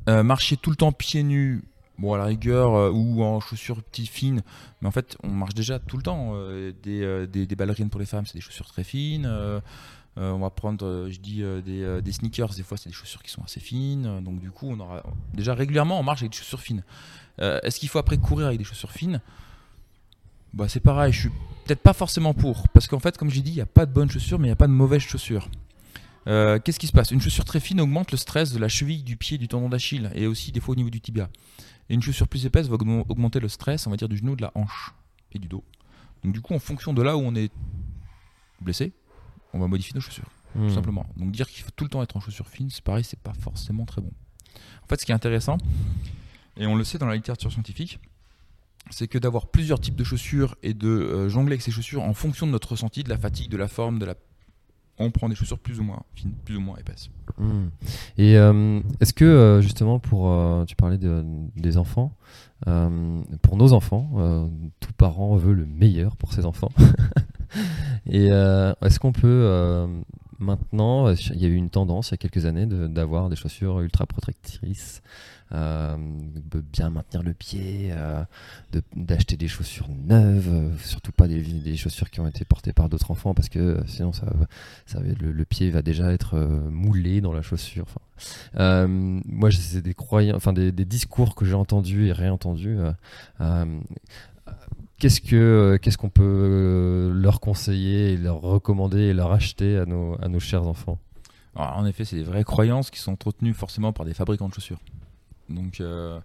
Euh, marcher tout le temps pieds nus, bon à la rigueur euh, ou en chaussures petites fines, mais en fait on marche déjà tout le temps. euh, des, euh, des, des ballerines pour les femmes c'est des chaussures très fines. on va prendre, je dis des, des sneakers, des fois c'est des chaussures qui sont assez fines. donc du coup on aura déjà régulièrement on marche avec des chaussures fines. Est-ce qu'il faut après courir avec des chaussures fines? Bah, c'est pareil, je suis peut-être pas forcément pour. Parce qu'en fait, comme j'ai dit, il n'y a pas de bonnes chaussures, mais il n'y a pas de mauvaises chaussures. Qu'est-ce qui se passe? Une chaussure très fine augmente le stress de la cheville, du pied, du tendon d'Achille, et aussi des fois au niveau du tibia. Et une chaussure plus épaisse va augmen- augmenter le stress, on va dire, du genou, de la hanche et du dos. Donc du coup, en fonction de là où on est blessé, on va modifier nos chaussures, Hmm. tout simplement. Donc dire qu'il faut tout le temps être en chaussures fines, c'est pareil, c'est pas forcément très bon. En fait, ce qui est intéressant, et on le sait dans la littérature scientifique, c'est que d'avoir plusieurs types de chaussures et de euh, jongler avec ces chaussures en fonction de notre ressenti, de la fatigue, de la forme, de la... On prend des chaussures plus ou moins fines, plus ou moins épaisses. Hmm. Et euh, est-ce que euh, justement pour euh, tu parlais de- des enfants, pour nos enfants, tout parent veut le meilleur pour ses enfants. Et est-ce qu'on peut maintenant, euh, il y a eu une tendance il y a quelques années d'avoir des chaussures ultra protectrices, euh, de bien maintenir le pied, euh, d'acheter des chaussures neuves, surtout pas des, des chaussures qui ont été portées par d'autres enfants parce que sinon ça, ça le, pied va déjà être moulé dans la chaussure. Moi, c'est des des, des discours que j'ai entendus et réentendus. Qu'est-ce que euh, qu'est-ce qu'on peut euh, leur conseiller, leur recommander et leur acheter à nos, à nos chers enfants? En effet, c'est des vraies croyances qui sont entretenues forcément par des fabricants de chaussures. Donc, euh,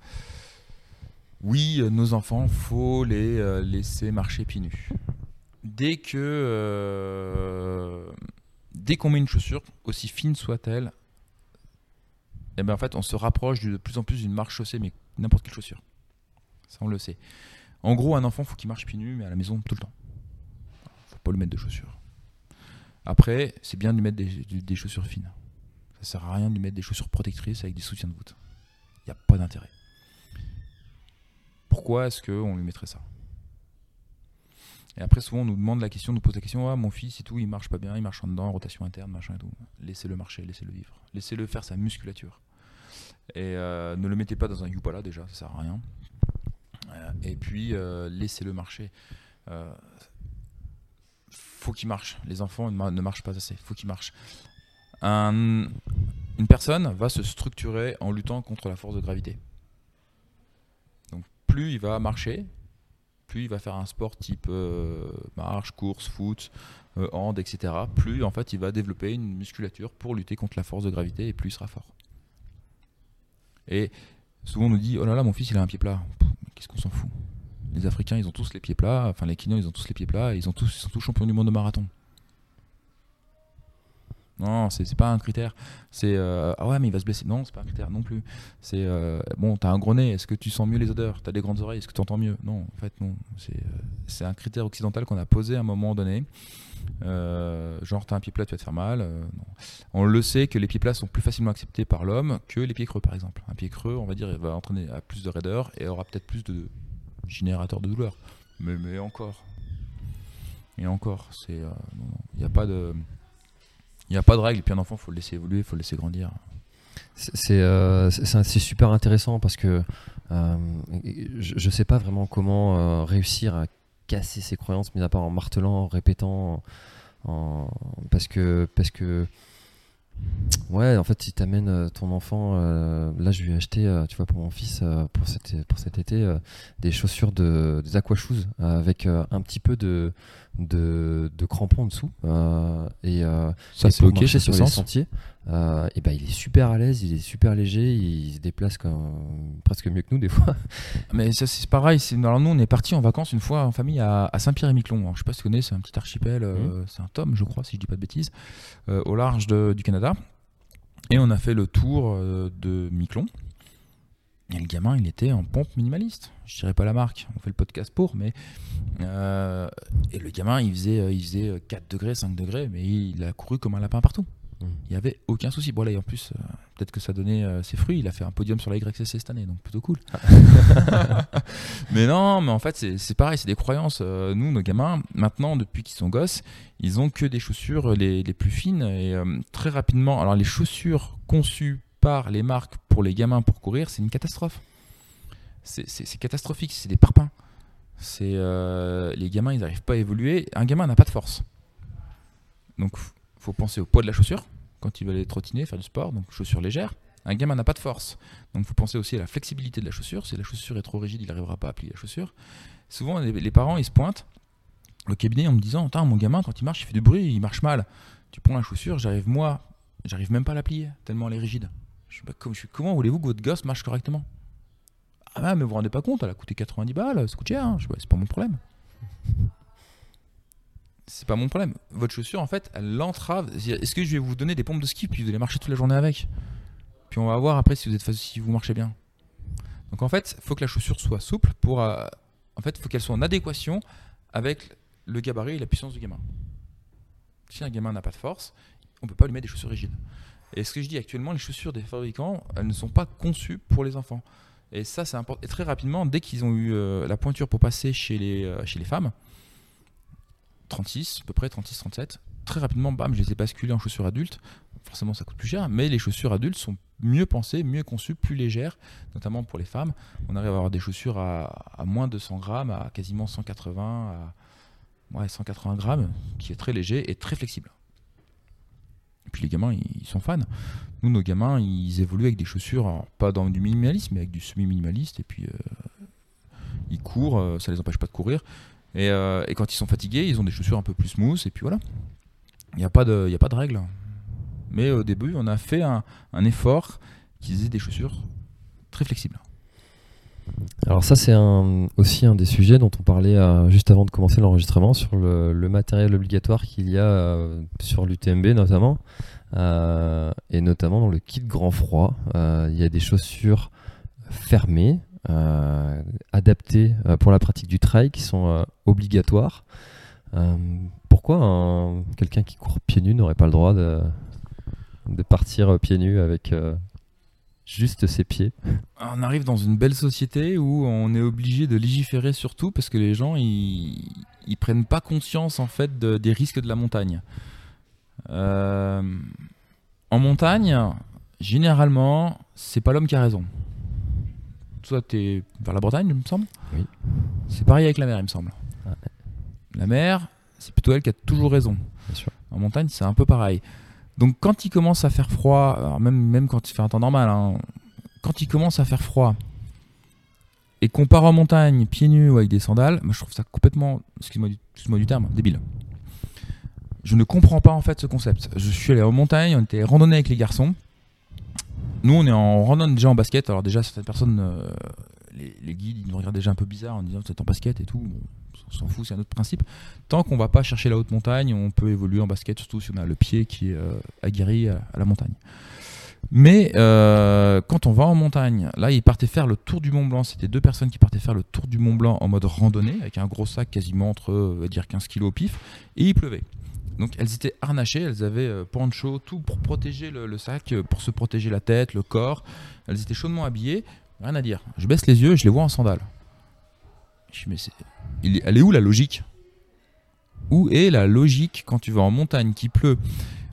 oui, nos enfants, faut les laisser marcher pieds nus. Dès que, dès qu'on met une chaussure, aussi fine soit-elle, eh ben en fait, on se rapproche de plus en plus d'une marche chaussée, mais n'importe quelle chaussure. Ça, on le sait. En gros, un enfant, faut qu'il marche pieds nus, mais à la maison tout le temps. Faut pas lui mettre de chaussures. Après, c'est bien de lui mettre des, chaussures fines. Ça sert à rien de lui mettre des chaussures protectrices avec des soutiens de voûte. Il n'y a pas d'intérêt. Pourquoi est-ce qu'on lui mettrait ça? Et après, souvent, on nous demande la question, on nous pose la question, ah, mon fils et tout, il marche pas bien, il marche en dedans, rotation interne, machin et tout. Laissez-le marcher, laissez-le vivre. Laissez-le faire sa musculature. Et euh, ne le mettez pas dans un Yupala déjà, ça sert à rien. Et puis, euh, laissez-le marcher. Euh, faut qu'il marche. Les enfants ne, ma- ne marchent pas assez. Faut qu'ils marchent. Un- une personne va se structurer en luttant contre la force de gravité. Donc, plus il va marcher, plus il va faire un sport type euh, marche, course, foot, hand, etc. Plus en fait il va développer une musculature pour lutter contre la force de gravité et plus il sera fort. Et souvent on nous dit oh là là mon fils il a un pied plat. Qu'est-ce qu'on s'en fout? Les Africains ils ont tous les pieds plats, enfin les Kenyans ils ont tous les pieds plats, ils, ont tous, ils sont tous champions du monde de marathon. Non, c'est pas un critère. C'est euh, ah ouais mais il va se blesser. Non, c'est pas un critère non plus. C'est euh, bon, t'as un gros nez, est-ce que tu sens mieux les odeurs? T'as des grandes oreilles, est-ce que tu entends mieux? Non, en fait non. C'est euh, c'est un critère occidental qu'on a posé à un moment donné. Genre t'as un pied plat, tu vas te faire mal. On le sait que les pieds plats sont plus facilement acceptés par l'homme que les pieds creux par exemple. Un pied creux, on va dire, va entraîner à plus de raideur et aura peut-être plus de générateur de douleur. Mais, mais encore. Et encore, c'est il n'y a pas de il n'y a pas de règle, puis un enfant, faut le laisser évoluer, faut le laisser grandir. C'est euh, super intéressant parce que euh, je ne sais pas vraiment comment euh, réussir à casser ses croyances, mis à part en martelant, en répétant, parce que parce que ouais, en fait, si tu amènes ton enfant, là, je lui ai acheté, tu vois, pour mon fils pour cet pour cet été des chaussures de des aqua shoes avec un petit peu de de, de crampons en dessous euh, et euh, Ça, c'est ok, ça sur les sens. sentiers. euh, et ben il est super à l'aise, il est super léger, il se déplace comme, presque mieux que nous des fois. Mais ça, c'est pareil. c'est- Alors, nous, on est parti en vacances une fois en famille à, à Saint-Pierre-et-Miquelon. Je sais pas si tu connais, c'est un petit archipel, euh, c'est un tome, je crois, si je dis pas de bêtises, au large de- du Canada. Et on a fait le tour de Miquelon. Et le gamin, il était en pompe minimaliste. Je dirais pas la marque, on fait le podcast pour, mais. euh, et le gamin, il faisait, euh, il faisait euh, 4 degrés, 5 degrés, mais il a couru comme un lapin partout. Mm. Il n'y avait aucun souci. Bon, là, et en plus, euh, peut-être que ça donnait euh, ses fruits. Il a fait un podium sur la YCC cette année, donc plutôt cool. mais non, mais en fait, c'est pareil, c'est des croyances. Euh, nous, nos gamins, maintenant, depuis qu'ils sont gosses, ils ont que des chaussures les, les plus fines et euh, très rapidement. Alors, les chaussures conçues par les marques pour les gamins pour courir, c'est une catastrophe. C'est catastrophique, c'est des parpaings. C'est euh, les gamins, ils n'arrivent pas à évoluer. Un gamin n'a pas de force. Donc, faut penser au poids de la chaussure quand il va aller trottiner, faire du sport, donc chaussures légères. Un gamin n'a pas de force. Donc, faut penser aussi à la flexibilité de la chaussure. Si la chaussure est trop rigide, il n'arrivera pas à plier la chaussure. Souvent, les, les parents, ils se pointent au cabinet en me disant Attends, mon gamin, quand il marche, il fait du bruit, il marche mal. Tu prends la chaussure, j'arrive moi, j'arrive même pas à la plier, tellement elle est rigide. Je suis pas comme, je suis, comment voulez-vous que votre gosse marche correctement? Ah, ouais, mais vous vous rendez pas compte, elle a coûté 90 balles, ça coûte cher. hein. Je Ouais, c'est pas mon problème. C'est pas mon problème. Votre chaussure, en fait, elle l'entrave. Est-ce que je vais vous donner des pompes de ski puis vous allez marcher toute la journée avec? Puis on va voir après si vous êtes si vous marchez bien. Donc en fait, il faut que la chaussure soit souple pour. euh, en fait, il faut qu'elle soit en adéquation avec le gabarit et la puissance du gamin. Si un gamin n'a pas de force, on peut pas lui mettre des chaussures rigides. Et ce que je dis actuellement, les chaussures des fabricants, elles ne sont pas conçues pour les enfants. Et ça, c'est important. Et très rapidement, dès qu'ils ont eu euh, la pointure pour passer chez les, euh, chez les femmes, 36, à peu près 36, 37, très rapidement, bam, je les ai basculés en chaussures adultes. Forcément, ça coûte plus cher, mais les chaussures adultes sont mieux pensées, mieux conçues, plus légères, notamment pour les femmes. On arrive à avoir des chaussures à, moins de 100 grammes, à quasiment 180, à ouais, 180 grammes, qui est très léger et très flexible. Et puis les gamins, ils, sont fans. Nous, nos gamins, ils évoluent avec des chaussures, alors, pas dans du minimalisme, mais avec du semi-minimaliste. Et puis, euh, ils courent, euh, ça les empêche pas de courir. Et, euh, et quand ils sont fatigués, ils ont des chaussures un peu plus smooth. Et puis voilà. Il n'y a, pas de- a pas de règle. Mais au début, on a fait un effort qu'ils aient des chaussures très flexibles. Alors ça c'est aussi un des sujets dont on parlait euh, juste avant de commencer l'enregistrement sur le, matériel obligatoire qu'il y a euh, sur l'UTMB notamment Euh, et notamment dans le kit grand froid il y a des chaussures fermées adaptées pour la pratique du trail qui sont obligatoires. Pourquoi un- quelqu'un qui court pieds nus n'aurait pas le droit de, partir pieds nus avec Juste ses pieds. On arrive dans une belle société où on est obligé de légiférer sur tout parce que les gens ils, ils prennent pas conscience en fait de- des risques de la montagne. Euh, en montagne, généralement, c'est pas l'homme qui a raison. Toi, t'es vers la Bretagne, il me semble. Oui. C'est pareil avec la mer, il me semble. Ah La mer, c'est plutôt elle qui a toujours raison. Bien sûr. En montagne, c'est un peu pareil. Donc quand il commence à faire froid, alors même, quand il fait un temps normal, hein, quand il commence à faire froid et qu'on part en montagne pieds nus ou avec des sandales, moi je trouve ça complètement, excuse-moi du, du terme, débile. Je ne comprends pas en fait ce concept. Je suis allé en montagne, on était randonnée avec les garçons. Nous on est en randonnée déjà en basket. Alors déjà certaines personnes, euh, les, guides, ils nous regardent déjà un peu bizarre en disant c'est en basket et tout. On s'en fout, c'est un autre principe. Tant qu'on va pas chercher la haute montagne, on peut évoluer en basket, surtout si on a le pied qui est euh, aguerri à, la montagne. Mais euh, quand on va en montagne, là, ils partaient faire le tour du Mont Blanc. C'était deux personnes qui partaient faire le tour du Mont Blanc en mode randonnée, avec un gros sac quasiment entre euh, dire 15 kilos au pif, et il pleuvait. Donc elles étaient harnachées, elles avaient euh, poncho, tout pour protéger le, le sac, pour se protéger la tête, le corps. Elles étaient chaudement habillées, rien à dire. Je baisse les yeux je les vois en sandales. Elle est où la logique? Où est la logique quand tu vas en montagne qui pleut?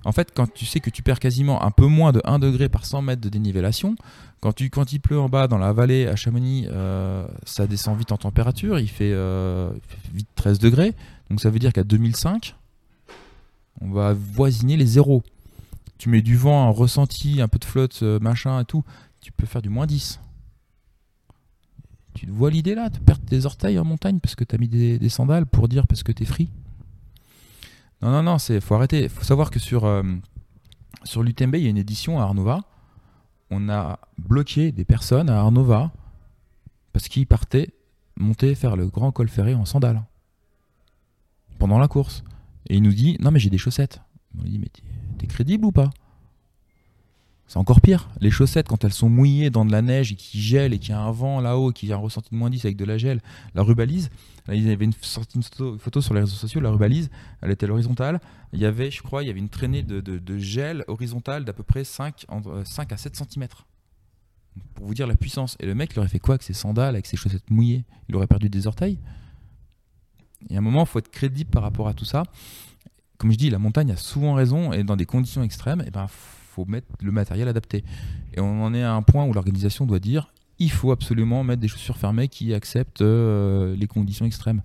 En fait, quand tu sais que tu perds quasiment un peu moins de 1 degré par 100 mètres de dénivellation, quand, tu, quand il pleut en bas dans la vallée à Chamonix, euh, ça descend vite en température, il fait, euh, vite 13 degrés, donc ça veut dire qu'à 2005, on va voisiner les zéros. Tu mets du vent, un ressenti, un peu de flotte, euh, machin et tout, tu peux faire du moins 10. Tu vois l'idée là, de perdre tes orteils en montagne parce que tu as mis des, sandales pour dire parce que t'es free Non, non, non, c'est faut arrêter. faut savoir que sur, euh, sur l'UTMB, il y a une édition à Arnova. On a bloqué des personnes à Arnova parce qu'ils partaient monter faire le grand col ferré en sandales pendant la course. Et il nous dit Non, mais j'ai des chaussettes. On lui dit Mais t'es crédible ou pas? C'est encore pire. Les chaussettes, quand elles sont mouillées dans de la neige et qui gèlent et qu'il y a un vent là-haut, qui a un ressenti de moins 10 avec de la gel, la rubalise, là, il y avait une, sorti une photo, sur les réseaux sociaux, la rubalise, elle était à l'horizontale. Il y avait, je crois, il y avait une traînée de, gel horizontale d'à peu près 5, entre, euh, 5 à 7 cm. Pour vous dire la puissance. Et le mec, il aurait fait quoi avec ses sandales, avec ses chaussettes mouillées? Il aurait perdu des orteils? Et à un moment, il faut être crédible par rapport à tout ça. Comme je dis, la montagne a souvent raison et dans des conditions extrêmes, il ben, faut mettre le matériel adapté. Et on en est à un point où l'organisation doit dire il faut absolument mettre des chaussures fermées qui acceptent euh, les conditions extrêmes.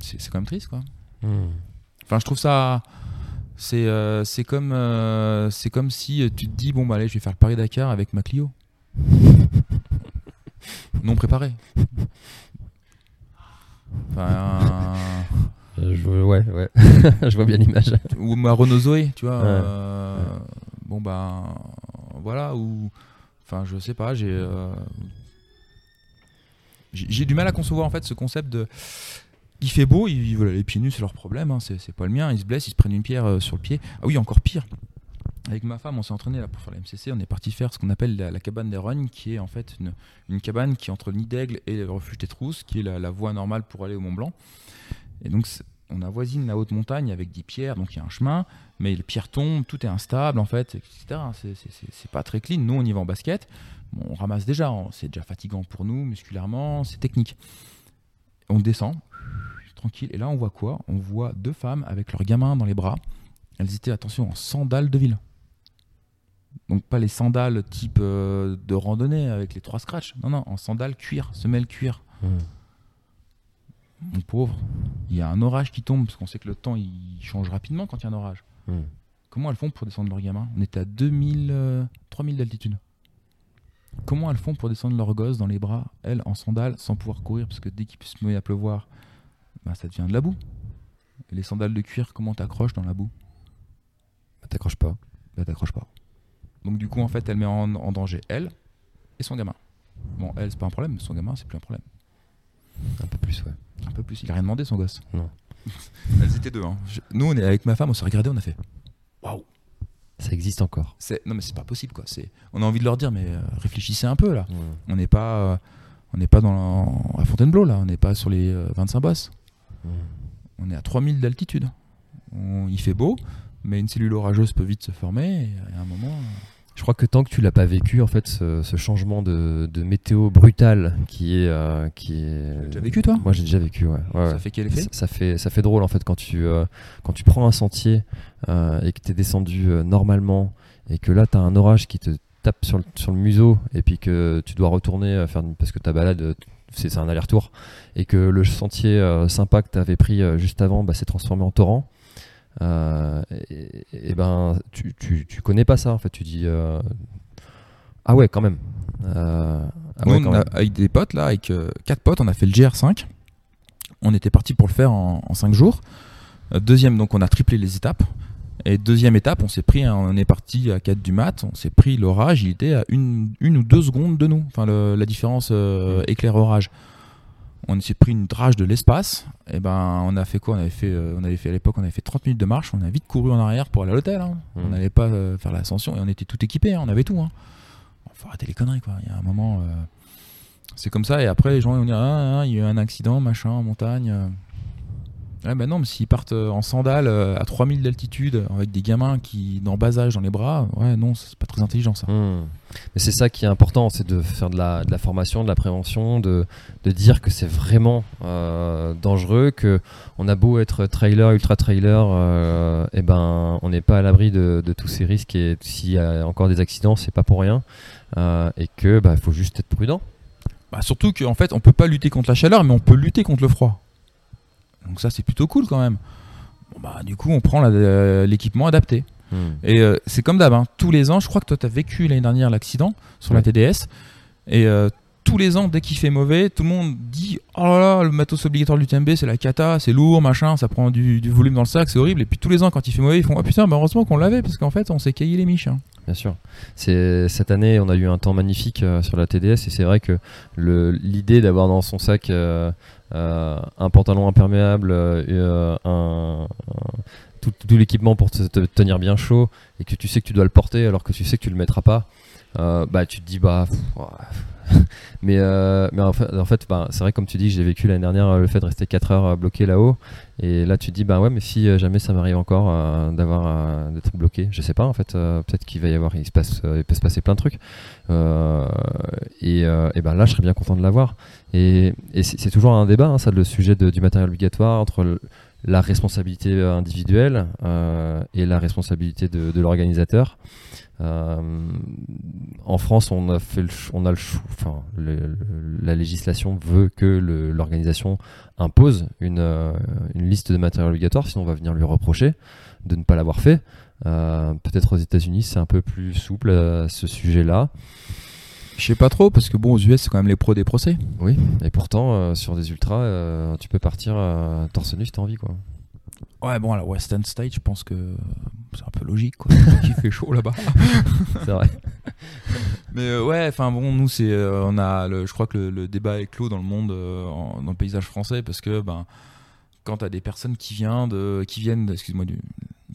C'est quand même triste, quoi. Hmm. Enfin, je trouve ça. C'est euh, comme, euh, comme si tu te dis bon, bah allez, je vais faire le Paris-Dakar avec ma Clio. non préparé. Enfin, je, ouais, ouais. je vois bien l'image. ou ma Renault Zoé, tu vois. Ouais. euh, Bon, bah voilà, ou. Enfin, je sais pas, j'ai. euh, j'ai j'ai du mal à concevoir en fait ce concept de. Il fait beau, ils aller pieds nus, c'est leur problème, hein, c'est c'est pas le mien. Ils se blessent, ils se prennent une pierre euh, sur le pied. Ah oui, encore pire. Avec ma femme, on s'est entraîné là pour faire la MCC. On est parti faire ce qu'on appelle la, la cabane des Rognes, qui est en fait une, une cabane qui est entre le nid d'aigle et le refuge des Trousses, qui est la, la voie normale pour aller au Mont Blanc. Et donc, on avoisine la haute montagne avec des pierres, donc il y a un chemin, mais les pierres tombent, tout est instable en fait, etc. C'est- pas très clean. Nous, on y va en basket. On ramasse déjà, on- c'est déjà fatigant pour nous, musculairement, c'est technique. On descend, tranquille, et là, on voit quoi? On voit deux femmes avec leurs gamins dans les bras. Elles étaient, attention, en sandales de ville. Donc pas les sandales type euh, de randonnée avec les trois scratchs. Non, non, en sandales cuir, semelle cuir. Hmm. Mon pauvre, il y a un orage qui tombe, parce qu'on sait que le temps il change rapidement quand il y a un orage. Hmm. Comment elles font pour descendre leurs gamins? On était à 2000, euh, 3000 d'altitude. Comment elles font pour descendre leurs gosses dans les bras, elles en sandales, sans pouvoir courir Parce que dès qu'il se met à pleuvoir, bah, ça devient de la boue. Et les sandales de cuir, comment t'accroches dans la boue? Bah, T'accroches pas. Bah t'accroches pas. Donc du coup, en fait, elle met en, en danger elle et son gamin. Bon, elle, c'est pas un problème, mais son gamin, c'est plus un problème. Un peu plus, ouais. Un peu plus. Il a rien demandé, son gosse. Non. Elles étaient deux. hein. Je- Nous, on est avec ma femme, on s'est regardé, on a fait. Waouh Ça existe encore. C'est non mais c'est pas possible quoi. C'est on a envie de leur dire mais euh, réfléchissez un peu là. On n'est pas euh, on n'est pas dans la- à Fontainebleau là. On n'est pas sur les euh, 25 bosses. Hmm. On est à 3000 d'altitude. On- Il fait beau, mais une cellule orageuse peut vite se former. Et à un moment, euh, Je crois que tant que tu l'as pas vécu, en fait, ce, ce changement de, de météo brutal qui est, euh, qui est. Déjà vécu, toi? Moi, j'ai déjà vécu. Ouais. Ouais, Ça fait quel effet? Ça, ça fait ça fait drôle en fait quand tu euh, quand tu prends un sentier euh, et que tu es descendu euh, normalement et que là tu as un orage qui te tape sur le, sur le museau et puis que tu dois retourner euh, faire parce que ta balade euh, c'est c'est un aller-retour et que le sentier sympa que tu avais pris juste avant bah, s'est transformé en torrent euh, et, et ben tu, tu, tu connais pas ça en fait tu dis euh, ah ouais quand même Euh, ah Nous, ouais, on quand a- même. avec des potes, là, avec quatre potes, on a fait le GR5. On était parti pour le faire en, en cinq jours. Deuxième, donc on a triplé les étapes. Et deuxième étape, on s'est pris, un- on est parti à 4 du mat, on s'est pris l'orage, il était à une, une ou deux secondes de nous. Enfin, le- la différence euh, éclair-orage. On s'est pris une drage de l'espace. Et ben, on a fait quoi? On avait fait, euh, on avait fait à l'époque, on avait fait 30 minutes de marche. On a vite couru en arrière pour aller à l'hôtel. hein. Mhm. On n'allait pas euh, faire l'ascension et on était tout équipé. on avait tout. Hein. Faut arrêter les conneries, quoi. Il y a un moment. euh, c'est comme ça, et après les gens vont dire Ah, ah, il y a eu un accident, machin, en montagne. Euh. Bah non, mais s'ils partent euh, en sandales euh, à 3000 d'altitude, avec des gamins qui, dans bas âge, dans les bras, ouais, non, c'est pas très intelligent ça. Hmm. Mais c'est ça qui est important, c'est de faire de la, de la formation, de la prévention, de, de dire que c'est vraiment euh, dangereux, que on a beau être trailer, ultra trailer, euh, et ben on n'est pas à l'abri de, de tous ces risques et s'il y a encore des accidents, c'est pas pour rien, euh, et que bah faut juste être prudent. Bah, surtout qu'en fait, on peut pas lutter contre la chaleur, mais on peut lutter contre le froid. Donc ça, c'est plutôt cool quand même. Bon, bah, du coup, on prend euh, l'équipement adapté. Et euh, c'est comme d'hab, hein, tous les ans, je crois que toi, tu as vécu l'année dernière l'accident sur la. TDS. Et euh, tous les ans, dès qu'il fait mauvais, tout le monde dit Oh là là, le matos obligatoire de l'UTMB, c'est la cata, c'est lourd, machin, ça prend du, du volume dans le sac, c'est horrible. Et puis tous les ans, quand il fait mauvais, ils font Oh putain, bah, heureusement qu'on l'avait, parce qu'en fait, on s'est caillé les miches. hein. Bien sûr. Cette année, on a eu un temps magnifique euh, sur la TDS et c'est vrai que l'idée d'avoir dans son sac un pantalon imperméable, euh, euh, tout, l'équipement pour te, te tenir bien chaud et que tu sais que tu dois le porter alors que tu sais que tu le mettras pas, euh, bah tu te dis bah. mais euh, mais en fait, en fait bah, c'est vrai comme tu dis, j'ai vécu l'année dernière euh, le fait de rester 4 heures euh, bloqué là-haut. Et là tu te dis bah ouais mais si jamais ça m'arrive encore d'avoir d'être bloqué, je sais pas en fait peut-être qu'il va y avoir il se passe il peut se passer plein de trucs. Et, et ben là je serais bien content de l'avoir. Et, c'est toujours un débat hein, ça le sujet du matériel obligatoire entre la responsabilité individuelle et la responsabilité de l'organisateur. Euh, en France, on a fait le, on a le, enfin, le- le- la législation veut que l'organisation impose une, euh, une liste de matériel obligatoire, sinon on va venir lui reprocher de ne pas l'avoir fait. Euh, Peut-être aux États-Unis, c'est un peu plus souple à ce sujet-là. Je sais pas trop, parce que bon, aux US, c'est quand même les pros des procès. Oui, et pourtant, euh, sur des ultras, euh, tu peux partir euh, torse nu si t'as envie, quoi. Ouais, bon, à la Western State, je pense que c'est un peu logique, quoi. Il fait chaud là-bas. C'est vrai. Mais euh, ouais, enfin bon, nous c'est, euh, on a, le, je crois que le, le débat est clos dans le monde, euh, en- dans le paysage français, parce que ben, quand t'as des personnes qui viennent de, qui viennent, excuse-moi, du-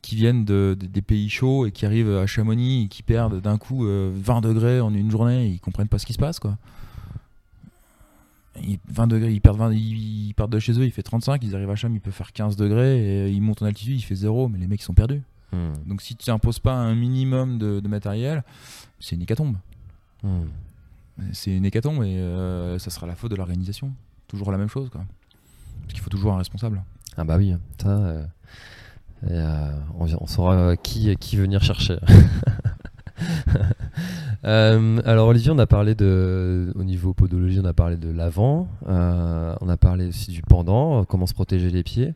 qui viennent de, de- des pays chauds et qui arrivent à Chamonix et qui perdent d'un coup euh, 20 degrés en une journée, ils comprennent pas ce qui se passe, quoi. Ils- 20 degrés, ils perdent, 20 ils, partent de chez eux, il fait 35, ils arrivent à Cham, il peut faire 15 degrés, et ils montent en altitude, il fait 0, mais les mecs ils sont perdus. Hmm. Donc si tu n'imposes pas un minimum de, de matériel, c'est une hécatombe. Hmm. C'est une hécatombe et euh, ça sera la faute de l'organisation. Toujours la même chose, quoi. Parce qu'il faut toujours un responsable. Ah bah oui, ça, euh, et, euh, on, saura euh, qui, qui venir chercher. Euh, alors Olivier, on a parlé de, au niveau podologie, on a parlé de l'avant, euh, on a parlé aussi du pendant, comment se protéger les pieds.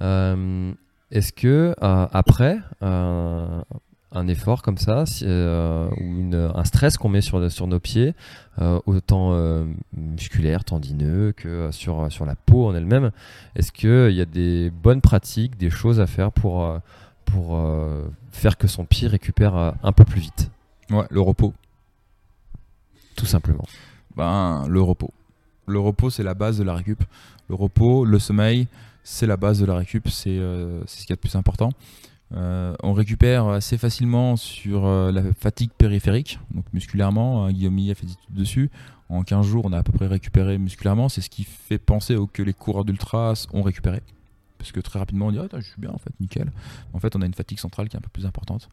Euh, Est-ce que après un effort comme ça, ou un stress qu'on met sur, nos pieds, autant musculaire, tendineux que sur, la peau en elle-même, est-ce qu'il y a des bonnes pratiques, des choses à faire pour, faire que son pied récupère un peu plus vite? Ouais, le repos. Tout simplement. Ben, le repos. Le repos, c'est la base de la récup. Le repos, le sommeil, c'est la base de la récup. C'est euh, ce qu'il y a de plus important. Euh, on récupère assez facilement sur euh, la fatigue périphérique, donc musculairement. hein, Guillaume Millet a fait des études dessus. En 15 jours, on a à peu près récupéré musculairement. C'est ce qui fait penser au- que les coureurs d'ultra ont récupéré. Parce que très rapidement, on dit Ah, je suis bien, en fait, nickel. En fait, on a une fatigue centrale qui est un peu plus importante,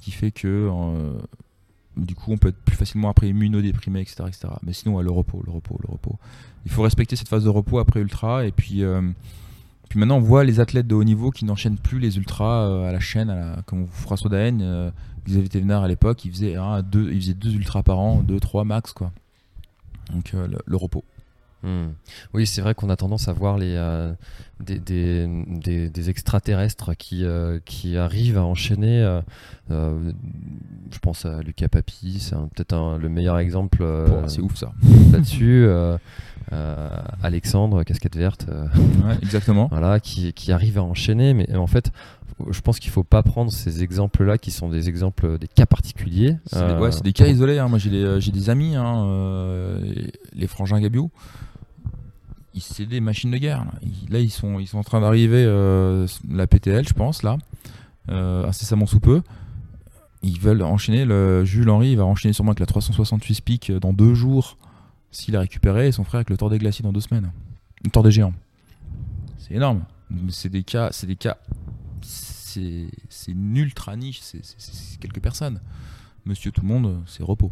qui fait que Du coup, on peut être plus facilement après immunodéprimé, etc., etc. Mais sinon, le repos, le repos, le repos. Il faut respecter cette phase de repos après ultra. Et puis, euh, maintenant, on voit les athlètes de haut niveau qui n'enchaînent plus les ultras euh, à la chaîne, à la, comme François Daen, euh, Xavier Thévenard à l'époque, il faisait, un, deux, deux ultras par an, deux, trois max, quoi. Donc, euh, le repos. Hmm. Oui, c'est vrai qu'on a tendance à voir les, euh, des, des, des- des extraterrestres qui, euh, qui arrivent à enchaîner. euh, je pense à Lucas Papi, c'est peut-être le meilleur exemple c'est ouf, ça. là-dessus. Alexandre, casquette verte, Ouais, exactement. voilà, qui, qui arrive à enchaîner. Mais en fait, je pense qu'il faut pas prendre ces exemples-là qui sont des exemples, des cas particuliers. C'est des, ouais, c'est des cas isolés. hein. Moi, j'ai des, amis, hein, les frangins Gabiou. C'est des machines de guerre. Là, Ils, sont, ils sont en train d'arriver, euh, la PTL, je pense, là, euh, incessamment sous peu. Ils veulent enchaîner. Le Jules Henry va enchaîner sûrement avec la 368 Speak dans deux jours s'il a récupéré, et son frère avec le Tour des Glaciers dans deux semaines. Le Tour des Géants. C'est énorme. C'est des cas, c'est des cas, c'est une ultra niche. C'est quelques personnes. Monsieur tout le monde, c'est repos.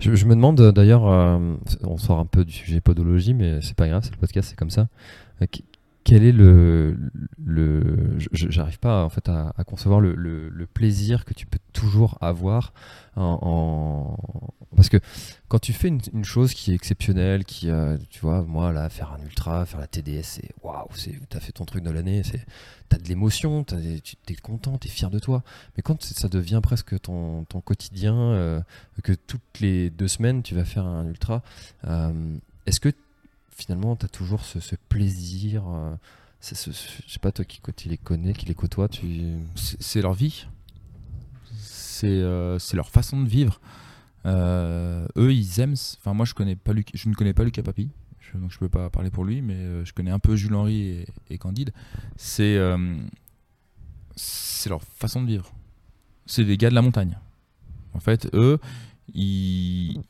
Je, me demande euh, d'ailleurs, euh, on sort un peu du sujet podologie, mais c'est pas grave, c'est le podcast, c'est comme ça. Quel est le, le j'arrive pas en fait à, concevoir le, plaisir que tu peux toujours avoir en, parce que quand tu fais une, chose qui est exceptionnelle, qui euh, tu vois moi là faire un ultra, faire la TDS, c'est waouh, c'est t'as fait ton truc de l'année, c'est t'as de l'émotion, tu es content, t'es fier de toi. Mais quand ça devient presque ton, ton quotidien, euh, que toutes les deux semaines tu vas faire un ultra, euh, est-ce que finalement tu as toujours ce, plaisir euh, c'est sais pas, toi qui, les connais, qui les côtoies, tu. C'est leur vie. C'est euh, c'est leur façon de vivre. Euh, eux, ils aiment. Enfin, moi, je connais pas Luc- je ne connais pas Lucas Papi, donc je peux pas parler pour lui, mais euh, je connais un peu Jules Henry et, Candide. C'est leur façon de vivre. C'est des gars de la montagne. En fait, eux, ils,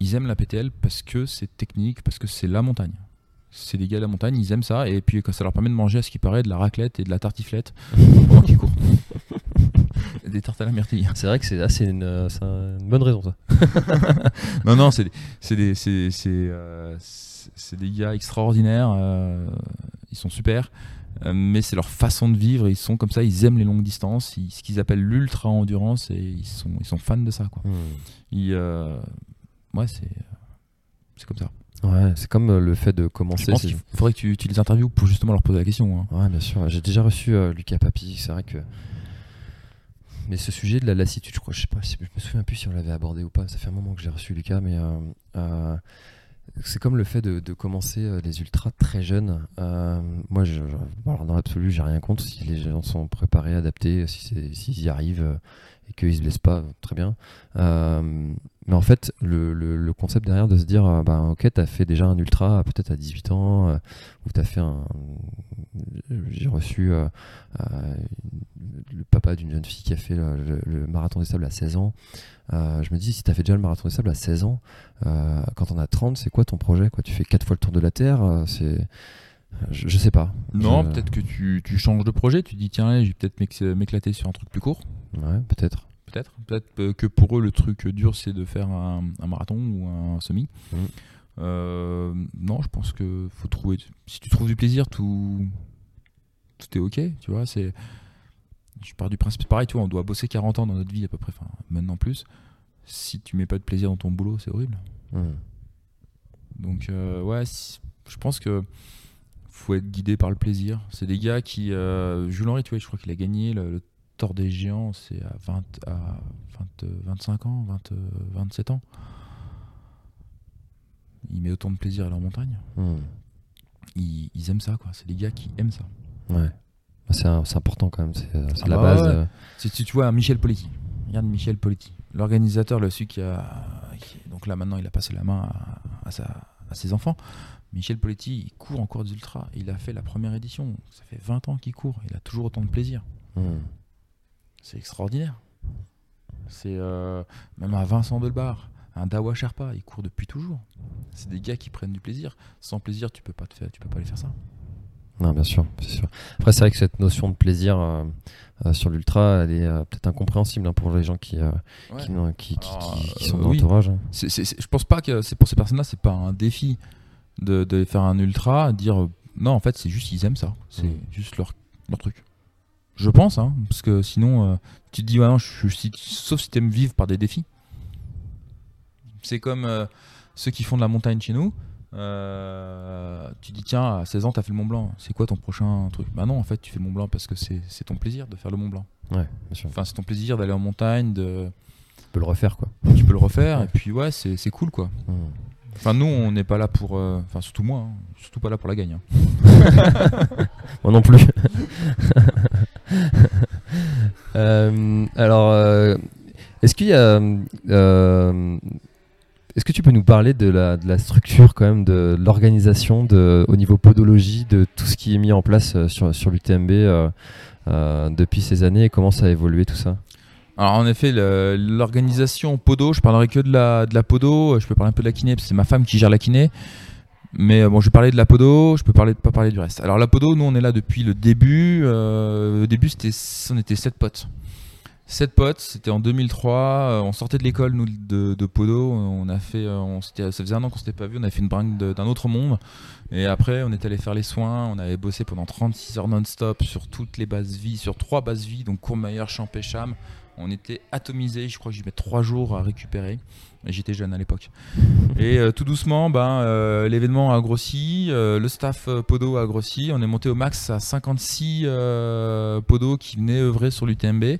ils aiment la PTL parce que c'est technique, parce que c'est la montagne. C'est des gars de la montagne, ils aiment ça, et puis ça leur permet de manger à ce qui paraît de la raclette et de la tartiflette pendant qu'ils courent. des tartes à la myrtille. C'est vrai que c'est assez une, euh, une bonne raison ça. Non, non, c'est des, c'est euh, des gars extraordinaires. euh, ils sont super. euh, mais c'est leur façon de vivre. Ils sont comme ça. Ils aiment les longues distances. ils- ce qu'ils appellent l'ultra endurance. Et ils sont, ils sont fans de ça. Quoi. Ils, euh, ouais, c'est, c'est comme ça. Ouais, c'est comme euh, le fait de Je commencer. pense c'est- qu'il faudrait que tu, tu les interviewes pour justement leur poser la question. hein. Ouais, bien sûr. J'ai déjà reçu euh, Lucas Papi. C'est vrai que. Mais ce sujet de la lassitude, je crois, je sais pas, je me souviens plus si on l'avait abordé ou pas. Ça fait un moment que j'ai reçu Lucas, mais euh, euh, c'est comme le fait de, de commencer euh, les ultras très jeunes. Euh, moi, je, je- alors dans l'absolu, j'ai rien contre si les gens sont préparés, adaptés, si s'ils y arrivent euh, et qu'ils se blessent pas, très bien. Euh, mais en fait, le, concept derrière de se dire, euh, bah, ok, t'as fait déjà un ultra peut-être à 18 ans, euh, ou t'as fait un. J'ai reçu le papa d'une jeune fille qui a fait le, marathon des sables à 16 ans. Je me dis, si t'as fait déjà le marathon des sables à 16 ans, quand on a 30, c'est quoi ton projet Tu fais 4 fois le tour de la Terre. Je, je sais pas. Non, Je- peut-être que tu, tu changes de projet. Tu dis, tiens, je vais peut-être m'éclater sur un truc plus court. Ouais, peut-être. Peut-être. Peut-être euh, que pour eux, le truc dur, c'est de faire un, un marathon ou un semi. Mhm. Euh, non, je pense que faut trouver. Si tu trouves du plaisir, tout, tout est ok. Tu vois, c'est. Je pars du principe pareil. Tu vois, on doit bosser 40 ans dans notre vie à peu près. Enfin, maintenant plus. Si tu mets pas de plaisir dans ton boulot, c'est horrible. Hmm. Donc euh, ouais, si- je pense que faut être guidé par le plaisir. C'est des gars qui, euh, Jules Henry, tu vois, je crois qu'il a gagné le, le Tour des Géants, c'est à 20, à 20, euh, 25 ans, 20, euh, 27 ans. Il met autant de plaisir à leur montagne. Hmm. Ils, ils aiment ça, quoi. C'est des gars qui aiment ça. Ouais. C'est, un- c'est important quand même, c'est, Ah la bah base. ouais. euh. Si tu, tu vois, Michel Poletti. Regarde Michel Poletti. L'organisateur, le celui qui a. qui- donc là, maintenant, il a passé la main à, à sa- à ses enfants. Michel Poletti, il court en cours d'ultra. Il a fait la première édition. Ça fait 20 ans qu'il court. Il a toujours autant de plaisir. Hmm. C'est extraordinaire. C'est euh, même un Vincent Delbar, un Dawa Sherpa, il court depuis toujours. C'est des gars qui prennent du plaisir. Sans plaisir, tu peux pas te faire, tu peux pas aller faire ça. Non, bien sûr, c'est sûr. Après, c'est vrai que cette notion de plaisir euh, euh, sur l'ultra, elle est euh, peut-être incompréhensible hein, pour les gens qui, Ouais. qui, qui, qui- Alors, sont dans oui. l'entourage. hein. Je pense pas que c'est pour ces personnes-là, c'est pas un défi de, de faire un ultra, dire euh, non, en fait, c'est juste ils aiment ça, c'est Mm. juste leur, leur truc. Je pense, hein, parce que sinon, euh, tu te dis, ouais, non, je, je- sauf si tu aimes vivre par des défis. C'est comme euh, ceux qui font de la montagne chez nous. euh, tu dis, tiens, à 16 ans, tu as fait le Mont Blanc, c'est quoi ton prochain truc? Bah non, en fait, tu fais le Mont Blanc parce que c'est c'est ton plaisir de faire le Mont Blanc. Ouais, bien sûr. Enfin, c'est ton plaisir d'aller en montagne, de, On peut le refaire, quoi. tu peux le refaire, et puis ouais, c'est c'est cool quoi. Mm. Enfin, nous, on n'est pas là pour. euh, Enfin, surtout moi, hein, surtout pas là pour la gagne. hein. Moi non plus. Euh, alors, euh, est-ce qu'il y a. euh, est-ce que tu peux nous parler de la, de la structure, quand même, de l'organisation de, au niveau podologie, de tout ce qui est mis en place euh, sur, sur l'UTMB euh, euh, depuis ces années et comment ça a évolué tout ça? Alors, en effet, l'organisation podo, je parlerai que de la, podo. Je peux parler un peu de la kiné, parce que c'est ma femme qui gère la kiné. Mais euh, bon, je vais parler de la podo, je peux pas parler du reste. Alors, la podo, nous, on est là depuis le début. Euh, au début, c'était, on était sept potes. Sept potes, c'était en 2003. euh, on sortait de l'école, nous, de, de podo. On a fait, euh, on ça faisait un an qu'on s'était pas vu. On avait fait une bringue de- d'un autre monde. Et après, on est allé faire les soins. On avait bossé pendant 36 heures non-stop sur toutes les bases vie, sur trois bases vie, donc Courmayeur, Champ et Cham. On était atomisés. Je crois que j'y mets trois jours à récupérer. J'étais jeune à l'époque. Et euh, tout doucement, ben, euh, l'événement a grossi, euh, le staff Podo a grossi. On est monté au max à 56 euh, Podo qui venaient œuvrer sur l'UTMB.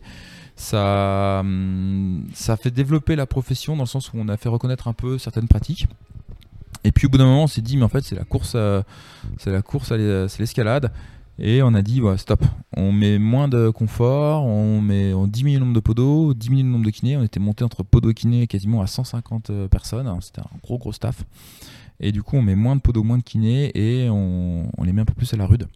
Ça, hum, ça fait développer la profession dans le sens où on a fait reconnaître un peu certaines pratiques. Et puis au bout d'un moment, on s'est dit, mais en fait, c'est la course, à- c'est la course, c'est l'escalade. Et on a dit, ouais, stop, on met moins de confort, on, met, on diminue le nombre de podos, diminue le nombre de kinés. On était monté entre podo et kiné quasiment à 150 euh, personnes. C'était un gros, gros staff. Et du coup, on met moins de podos, moins de kinés et on, les met un peu plus à la rude.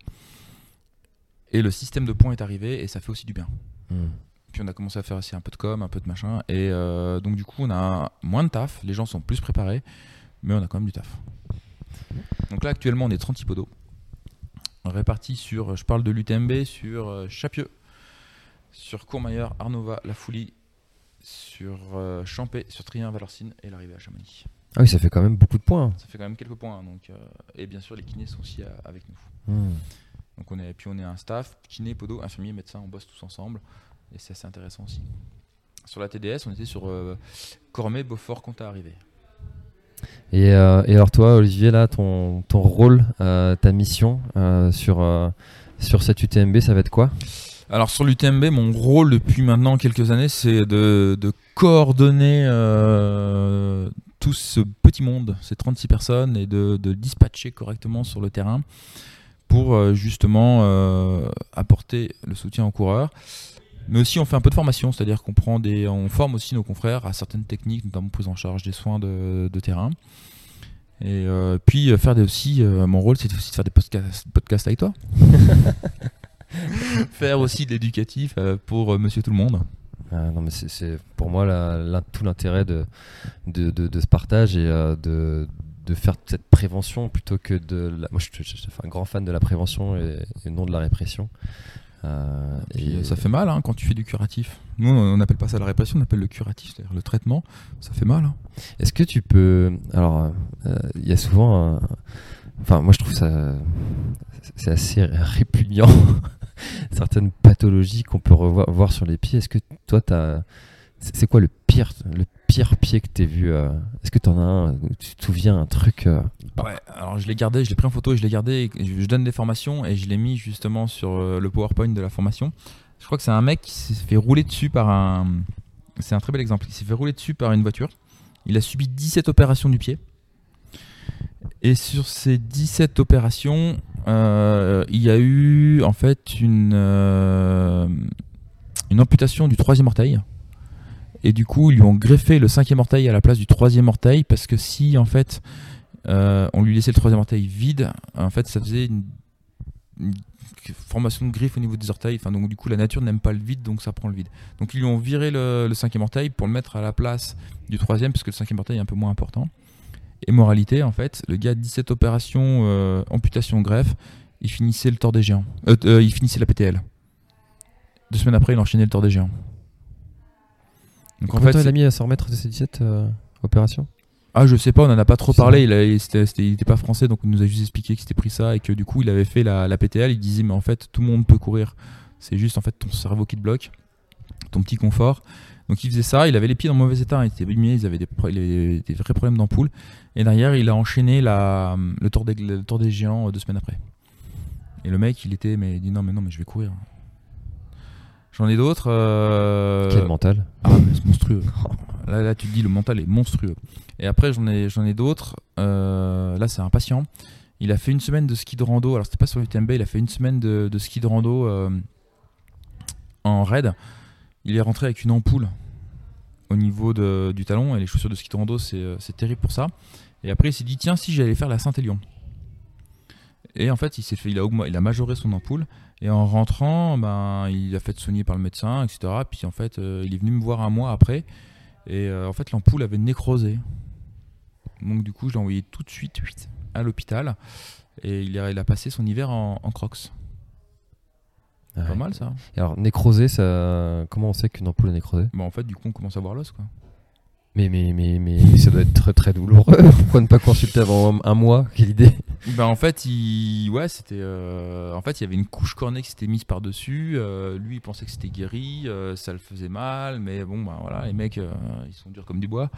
Et le système de points est arrivé et ça fait aussi du bien. Mm. Puis on a commencé à faire aussi un peu de com, un peu de machin. Et euh, donc du coup, on a moins de taf, les gens sont plus préparés, mais on a quand même du taf. Donc là, actuellement, on est 30 podos. Répartis sur, je parle de l'UTMB, sur euh, Chapieux, sur Courmayeur, Arnova, La Foulie, sur euh, Champé, sur Trien, Valorcine et l'arrivée à Chamonix. Ah oui, ça fait quand même beaucoup de points. Ça fait quand même quelques points. hein, donc, euh, et bien sûr, les kinés sont aussi avec nous. Mm. Donc on est, puis on est un staff, kiné, podo, infirmier, médecin, on bosse tous ensemble. Et c'est assez intéressant aussi. Sur la TDS, on était sur euh, Cormet, Beaufort, Compte à arriver. Et, euh, et alors toi, Olivier, là, ton, ton rôle, euh, ta mission sur, sur cette UTMB, ça va être quoi? Alors sur l'UTMB, mon rôle depuis maintenant quelques années, c'est de, de coordonner euh, tout ce petit monde, ces 36 personnes, et de, de dispatcher correctement sur le terrain pour euh, justement euh, apporter le soutien aux coureurs. Mais aussi on fait un peu de formation, c'est-à-dire qu'on prend des, on forme aussi nos confrères à certaines techniques, notamment prise en charge des soins de, de terrain. Et euh, puis euh, faire des, aussi, euh, mon rôle c'est aussi de faire des podcasts, podcasts avec toi. faire aussi de l'éducatif pour Monsieur Tout le Monde. Ah, non, mais c'est- pour moi la- la- tout l'intérêt de, de, de- de ce partage et euh, de, de faire cette prévention plutôt que de. La... Moi, je, suis un grand fan de la prévention et, et non de la répression. Euh, et ça fait mal hein, quand tu fais du curatif. Nous, on n'appelle pas ça la répression, on appelle le curatif, c'est-à-dire le traitement. Ça fait mal. hein. Est-ce que tu peux. Alors, euh, il y a souvent. un- Enfin, moi, je trouve ça. C'est assez répugnant. Certaines pathologies qu'on peut revoir, voir sur les pieds. Est-ce que toi, t'as. C'est c'est quoi le pire, le pire pied que tu vu euh, Est-ce que tu en as un Tu te souviens un truc euh, Ouais, alors je l'ai gardé, je l'ai pris en photo et je l'ai gardé. je donne des formations et je l'ai mis justement sur euh, le PowerPoint de la formation. Je crois que c'est un mec qui s'est fait rouler dessus par un. C'est un très bel exemple. Il s'est fait rouler dessus par une voiture. Il a subi 17 opérations du pied. Et sur ces 17 opérations, il y a eu en fait une amputation du troisième orteil. Et du coup, ils lui ont greffé le cinquième orteil à la place du troisième orteil parce que si en fait euh, on lui laissait le troisième orteil vide, en fait ça faisait une, formation de griffe au niveau des orteils. Enfin, donc du coup la nature n'aime pas le vide, donc ça prend le vide. Donc ils lui ont viré le, cinquième orteil pour le mettre à la place du troisième parce que le cinquième orteil est un peu moins important. Et moralité, en fait, le gars 17 opérations, euh, amputation, greffe, il finissait le Tour des Géants. Euh, il finissait la PTL. Deux semaines après, il enchaînait le Tour des Géants. Donc en fait, il a mis à s'en remettre de ces 17 euh, opérations ah, je sais pas, on en a pas trop parlé. Il, a, était, pas français, donc on nous a juste expliqué qu'il s'était pris ça et que du coup, il avait fait la, la, PTL. Il disait, mais en fait, tout le monde peut courir. C'est juste en fait ton cerveau qui te bloque, ton petit confort. Donc il faisait ça. Il avait les pieds dans mauvais état. Il était abîmé. Ils avaient des, des vrais problèmes d'ampoule. Et derrière, il a enchaîné la, le, tour des, le tour des géants deux semaines après. Et le mec, il était, mais il dit non, mais non, mais je vais courir. J'en ai d'autres. Euh... Quel mental Ah, mais c'est monstrueux. là, là, tu te dis, le mental est monstrueux. Et après, j'en ai, j'en ai d'autres. Euh, là, c'est un patient. Il a fait une semaine de ski de rando. Alors, c'était pas sur UTMB, il a fait une semaine de, de ski de rando euh, en raid. Il est rentré avec une ampoule au niveau de, du talon. Et les chaussures de ski de rando, c'est, c'est terrible pour ça. Et après, il s'est dit, tiens, si j'allais faire la Saint-Élion. Et en fait, il s'est fait, il a, il a majoré son ampoule. Et en rentrant, ben, il a fait soigner par le médecin, etc. Puis en fait, euh, il est venu me voir un mois après. Et euh, en fait, l'ampoule avait nécrosé. Donc du coup, je l'ai envoyé tout de suite à l'hôpital. Et il a, il a, passé son hiver en, crocs. Ah pas mal ça. Et alors, nécrosé, ça... comment on sait qu'une ampoule a nécrosé? Bah, En fait, du coup, on commence à voir l'os. quoi. Mais, mais, mais, mais, ça doit être très très douloureux. Pourquoi ne pas consulter avant un, mois Quelle idée? Bah en fait, il... ouais. Euh, en fait, y avait une couche cornée qui s'était mise par-dessus. Euh, lui, il pensait que c'était guéri. Euh, ça le faisait mal. Mais bon, bah voilà, les mecs, ils sont durs comme du bois.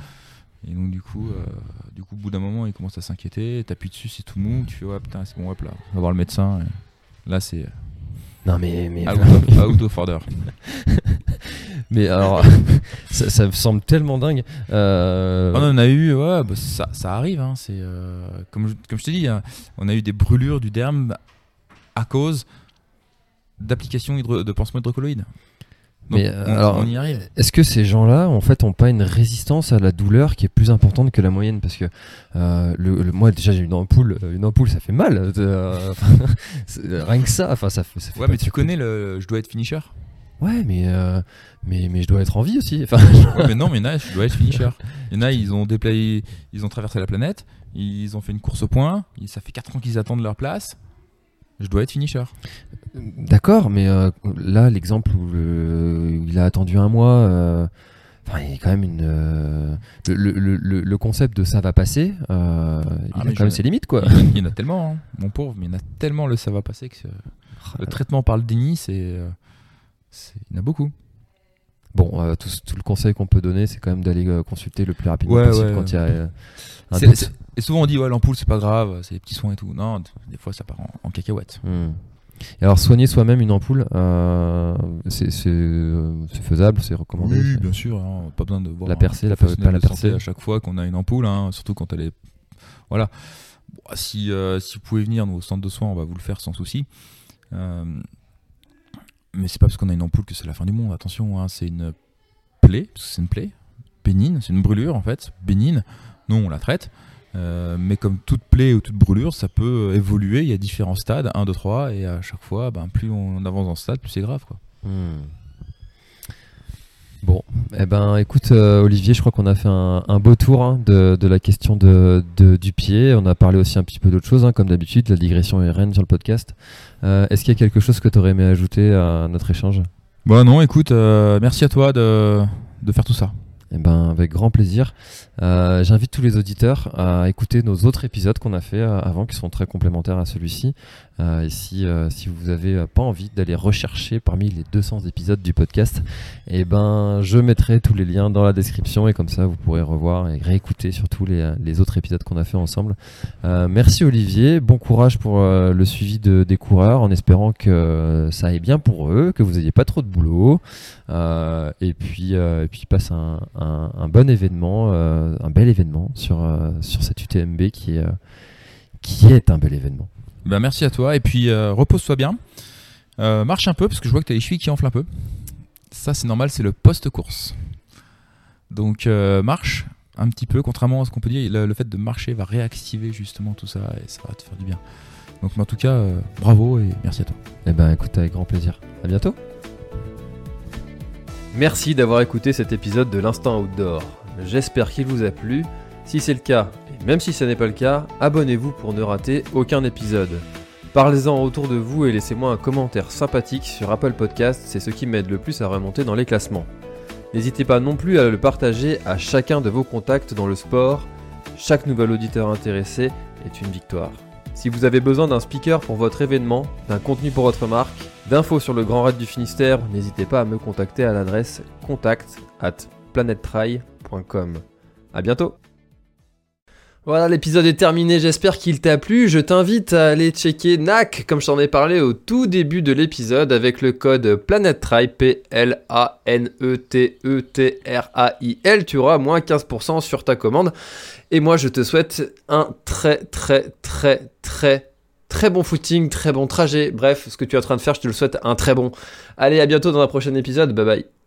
Et donc, du coup, du coup au bout d'un moment, il commence à s'inquiéter. T'appuies dessus, c'est tout mou. Tu fais, ouais, putain, c'est bon, hop là, on va voir le médecin. Là, c'est. Non, mais. mais... Out, of, order. mais alors, ça, me semble tellement dingue. Euh, on en a eu, ouais, bah, ça, ça, arrive. Hein, c'est euh, comme, je, comme je te dis, hein, on a eu des brûlures du derme à cause d'applications de pansements hydrocolloïdes mais on, alors, on y arrive. Est-ce que ces gens-là, en fait, ont pas une résistance à la douleur qui est plus importante que la moyenne? Parce que euh, le, moi, déjà, j'ai une ampoule. Euh, une ampoule, ça fait mal. Euh, rien que ça. Enfin, ça, ça ouais, mais tu connais le. Je dois être finisher. Ouais, mais, mais mais je dois être en vie aussi. Enfin, ouais, mais non, mais il y en a, je dois être finisher. Il y en a, ils ont déplayé, ils ont traversé la planète, ils ont fait une course au point. Ça fait 4 ans qu'ils attendent leur place. Je dois être finisher. D'accord, mais euh, là, l'exemple où il a attendu un mois, euh, il y a quand même une. Euh, le, concept de ça va passer, il ah, a quand même ses limites, quoi. Il y en a tellement, hein, mon pauvre, mais il y en a tellement le ça va passer que ah, le traitement par le déni, c'est. Il y en a beaucoup. Bon, tout, le conseil qu'on peut donner, c'est quand même d'aller consulter le plus rapidement possible quand il y a et souvent on dit ouais l'ampoule c'est pas grave, c'est des petits soins et tout. Non, des fois ça part en, cacahuète. Hmm. Et alors soigner soi-même une ampoule, euh, c'est faisable, c'est recommandé. Oui, bien sûr, hein. pas besoin de voir la percer, la, pas la percer à chaque fois qu'on a une ampoule, hein, surtout quand elle est, voilà. si, euh, si vous pouvez venir au centre de soins, on va vous le faire sans souci. Euh, mais c'est pas parce qu'on a une ampoule que c'est la fin du monde. Attention, hein, c'est une plaie, parce que c'est une plaie bénigne, c'est une brûlure en fait, bénigne. Non, on la traite. Euh, mais comme toute plaie ou toute brûlure, ça peut évoluer. Il y a différents stades, 1, 2, 3, et à chaque fois, ben, plus on avance dans ce stade, plus c'est grave. Quoi. Hmm. Bon, eh ben, écoute, euh, Olivier, je crois qu'on a fait un, beau tour hein, de, la question de, du pied. On a parlé aussi un petit peu d'autres choses, hein, comme d'habitude, la digression est reine sur le podcast. Euh, est-ce qu'il y a quelque chose que tu aurais aimé ajouter à notre échange? Bah non, écoute, merci à toi de, de faire tout ça. Eh ben, avec grand plaisir. Euh, j'invite tous les auditeurs à écouter nos autres épisodes qu'on a fait euh, avant, qui sont très complémentaires à celui-ci. Euh, et si, si vous n'avez pas envie d'aller rechercher parmi les 200 épisodes du podcast, eh ben, je mettrai tous les liens dans la description et comme ça vous pourrez revoir et réécouter surtout les, les autres épisodes qu'on a fait ensemble. merci Olivier, bon courage pour le suivi de, des coureurs en espérant que ça aille bien pour eux, que vous n'ayez pas trop de boulot et puis, et puis passe un, un bon événement euh, un bel événement sur, euh, sur cette UTMB qui est, euh, qui est un bel événement. Ben merci à toi et puis repose-toi bien. marche un peu parce que je vois que tu as les chevilles qui enflent un peu. Ça c'est normal, c'est le post-course. Donc marche un petit peu, contrairement à ce qu'on peut dire, le, fait de marcher va réactiver justement tout ça et ça va te faire du bien. Donc en tout cas, bravo et merci à toi. Eh ben écoute, avec grand plaisir. À bientôt. Merci d'avoir écouté cet épisode de l'Instant Outdoor. J'espère qu'il vous a plu. Si c'est le cas, et même si ce n'est pas le cas, abonnez-vous pour ne rater aucun épisode. Parlez-en autour de vous et laissez-moi un commentaire sympathique sur Apple Podcast, c'est ce qui m'aide le plus à remonter dans les classements. N'hésitez pas non plus à le partager à chacun de vos contacts dans le sport. Chaque nouvel auditeur intéressé est une victoire. Si vous avez besoin d'un speaker pour votre événement, d'un contenu pour votre marque, d'infos sur le Grand Raid du Finistère, n'hésitez pas à me contacter à l'adresse contact at planettry.com. A bientôt voilà, l'épisode est terminé, j'espère qu'il t'a plu. Je t'invite à aller checker NAC, comme je t'en ai parlé au tout début de l'épisode, avec le code PlanetTrail, P-L-A-N-E-T-E-T-R-A-I-L. Tu auras moins 15% sur ta commande. Et moi, je te souhaite un très, très, très, très, très bon footing, très bon trajet. Bref, ce que tu es en train de faire, je te le souhaite un très bon. Allez, à bientôt dans un prochain épisode. Bye bye.